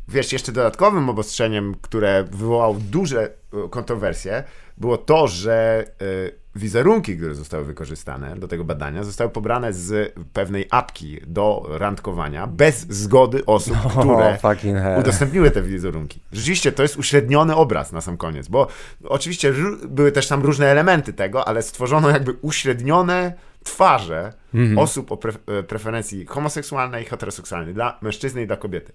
wiesz, jeszcze dodatkowym obostrzeniem, które wywołało duże e, kontrowersje, było to, że e, wizerunki, które zostały wykorzystane do tego badania, zostały pobrane z pewnej apki do randkowania bez zgody osób, które O, fucking hell. udostępniły te wizerunki. Rzeczywiście to jest uśredniony obraz na sam koniec, bo oczywiście były też tam różne elementy tego, ale stworzono jakby uśrednione twarze osób o pre- e, preferencji homoseksualnej i heteroseksualnej, dla mężczyzny i dla kobiety.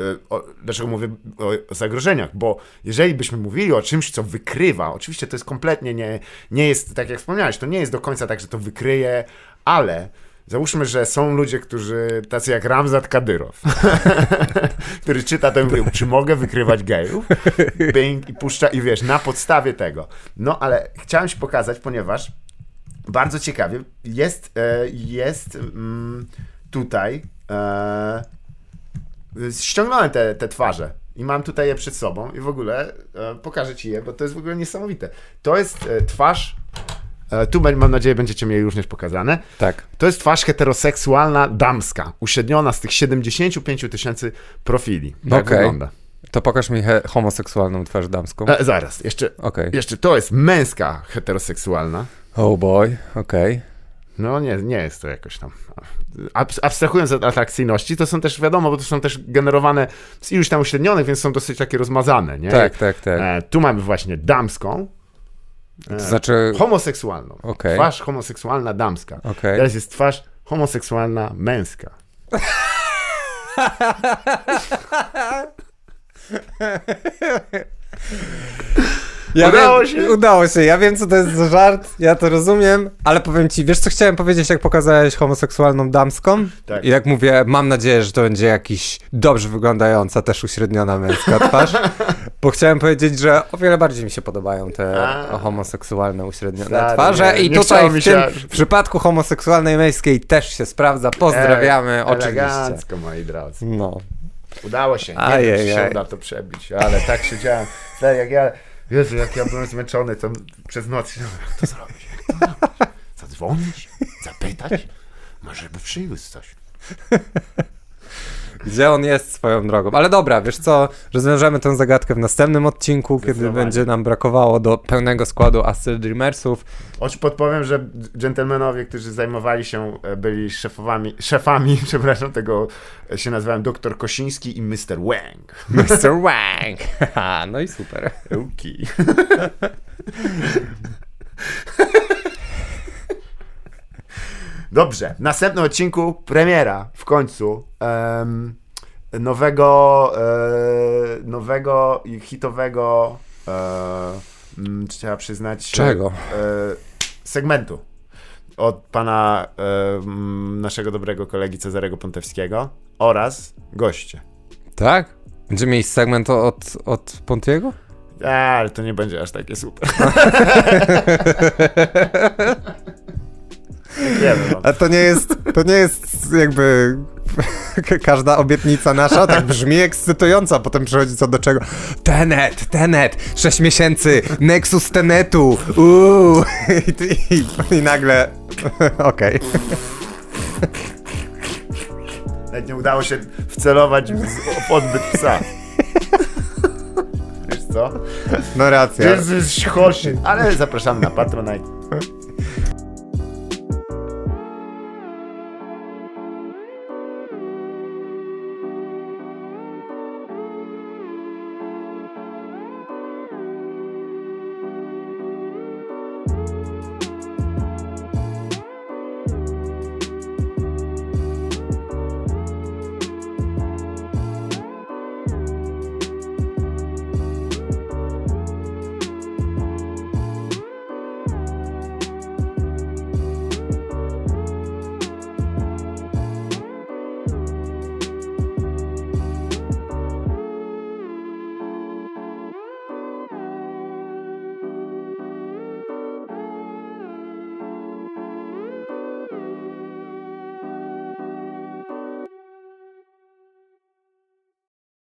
E, O, dlaczego mówię o, zagrożeniach? Bo jeżeli byśmy mówili o czymś, co wykrywa, oczywiście to jest kompletnie nie, nie jest, tak jak wspomniałeś, to nie jest do końca tak, że to wykryje, ale Załóżmy, że są ludzie, którzy, tacy jak Ramzat Kadyrow, który czyta to i mówi, czy mogę wykrywać gejów? Bing i puszcza i wiesz, na podstawie tego. No ale chciałem ci pokazać, ponieważ bardzo ciekawie jest, e, jest mm, tutaj e, ściągnąłem te, te twarze i mam tutaj je przed sobą i w ogóle e, pokażę ci je, bo to jest w ogóle niesamowite. To jest e, twarz, e, tu mam nadzieję będziecie mieli również pokazane. Tak. To jest twarz heteroseksualna damska, uśredniona z tych 75 000 tysięcy profili. Tak Okej. wygląda. To pokaż mi he- homoseksualną twarz damską. Zaraz, jeszcze, Okej. jeszcze to jest męska heteroseksualna. Oh boy, okej. No nie, nie jest to jakoś tam. Abs- Abstrahując od atrakcyjności, to są też wiadomo, bo to są też generowane z iluś tam uśrednionych, więc są dosyć takie rozmazane, nie? Tak, tak, tak. E, tu mamy właśnie damską, To znaczy, homoseksualną. Okej. Twarz homoseksualna damska. okej. Teraz jest twarz homoseksualna męska. Ja Udało wiem, się? Udało się. Ja wiem, co to jest za żart, ja to rozumiem, ale powiem ci, wiesz co chciałem powiedzieć, jak pokazałeś homoseksualną damską? Tak. I jak mówię, mam nadzieję, że to będzie jakiś dobrze wyglądająca, też uśredniona męska twarz, bo chciałem powiedzieć, że o wiele bardziej mi się podobają te A. homoseksualne uśrednione Stary, twarze i tutaj w tym w przypadku homoseksualnej męskiej też się sprawdza. Pozdrawiamy, E, oczywiście. Moi drodzy. No. Udało się. Nie Ajej, wiem, czy się uda to przebić, ale tak siedziałem. Stary, jak ja, Jezu, jak ja byłem zmęczony, to przez noc no, jak to zrobić? Jak to zrobić? Zadzwonić? Zapytać? Może by przywiózł coś. Gdzie on jest swoją drogą. Ale dobra, wiesz co, rozwiążemy tę zagadkę w następnym odcinku, kiedy będzie nam brakowało do pełnego składu Astral Dreamersów. Choć podpowiem, że dżentelmenowie, którzy zajmowali się, e, byli szefowami, szefami, przepraszam, tego e, się nazywałem dr Kosiński i Mr. Wang. Mr. Wang! No i super. Ełki. Dobrze, w następnym odcinku premiera w końcu em, nowego, e, nowego i hitowego, e, mm, trzeba przyznać, Czego? E, segmentu od pana e, mm, naszego dobrego kolegi Cezarego Pontewskiego oraz goście. Tak? Będziemy mieć segment od, od Pontiego? A, ale to nie będzie aż takie super. Wiemy, no. A to nie jest, to nie jest jakby każda obietnica nasza tak brzmi ekscytująco, a potem przychodzi co do czego. Tenet, Tenet, 6 miesięcy, Nexus Tenetu, uuu, i, i, i nagle, okej. Nawet nie udało się wcelować w odbyt psa. Wiesz co? No racja. Jezus, chodź. Ale zapraszamy na Patronite.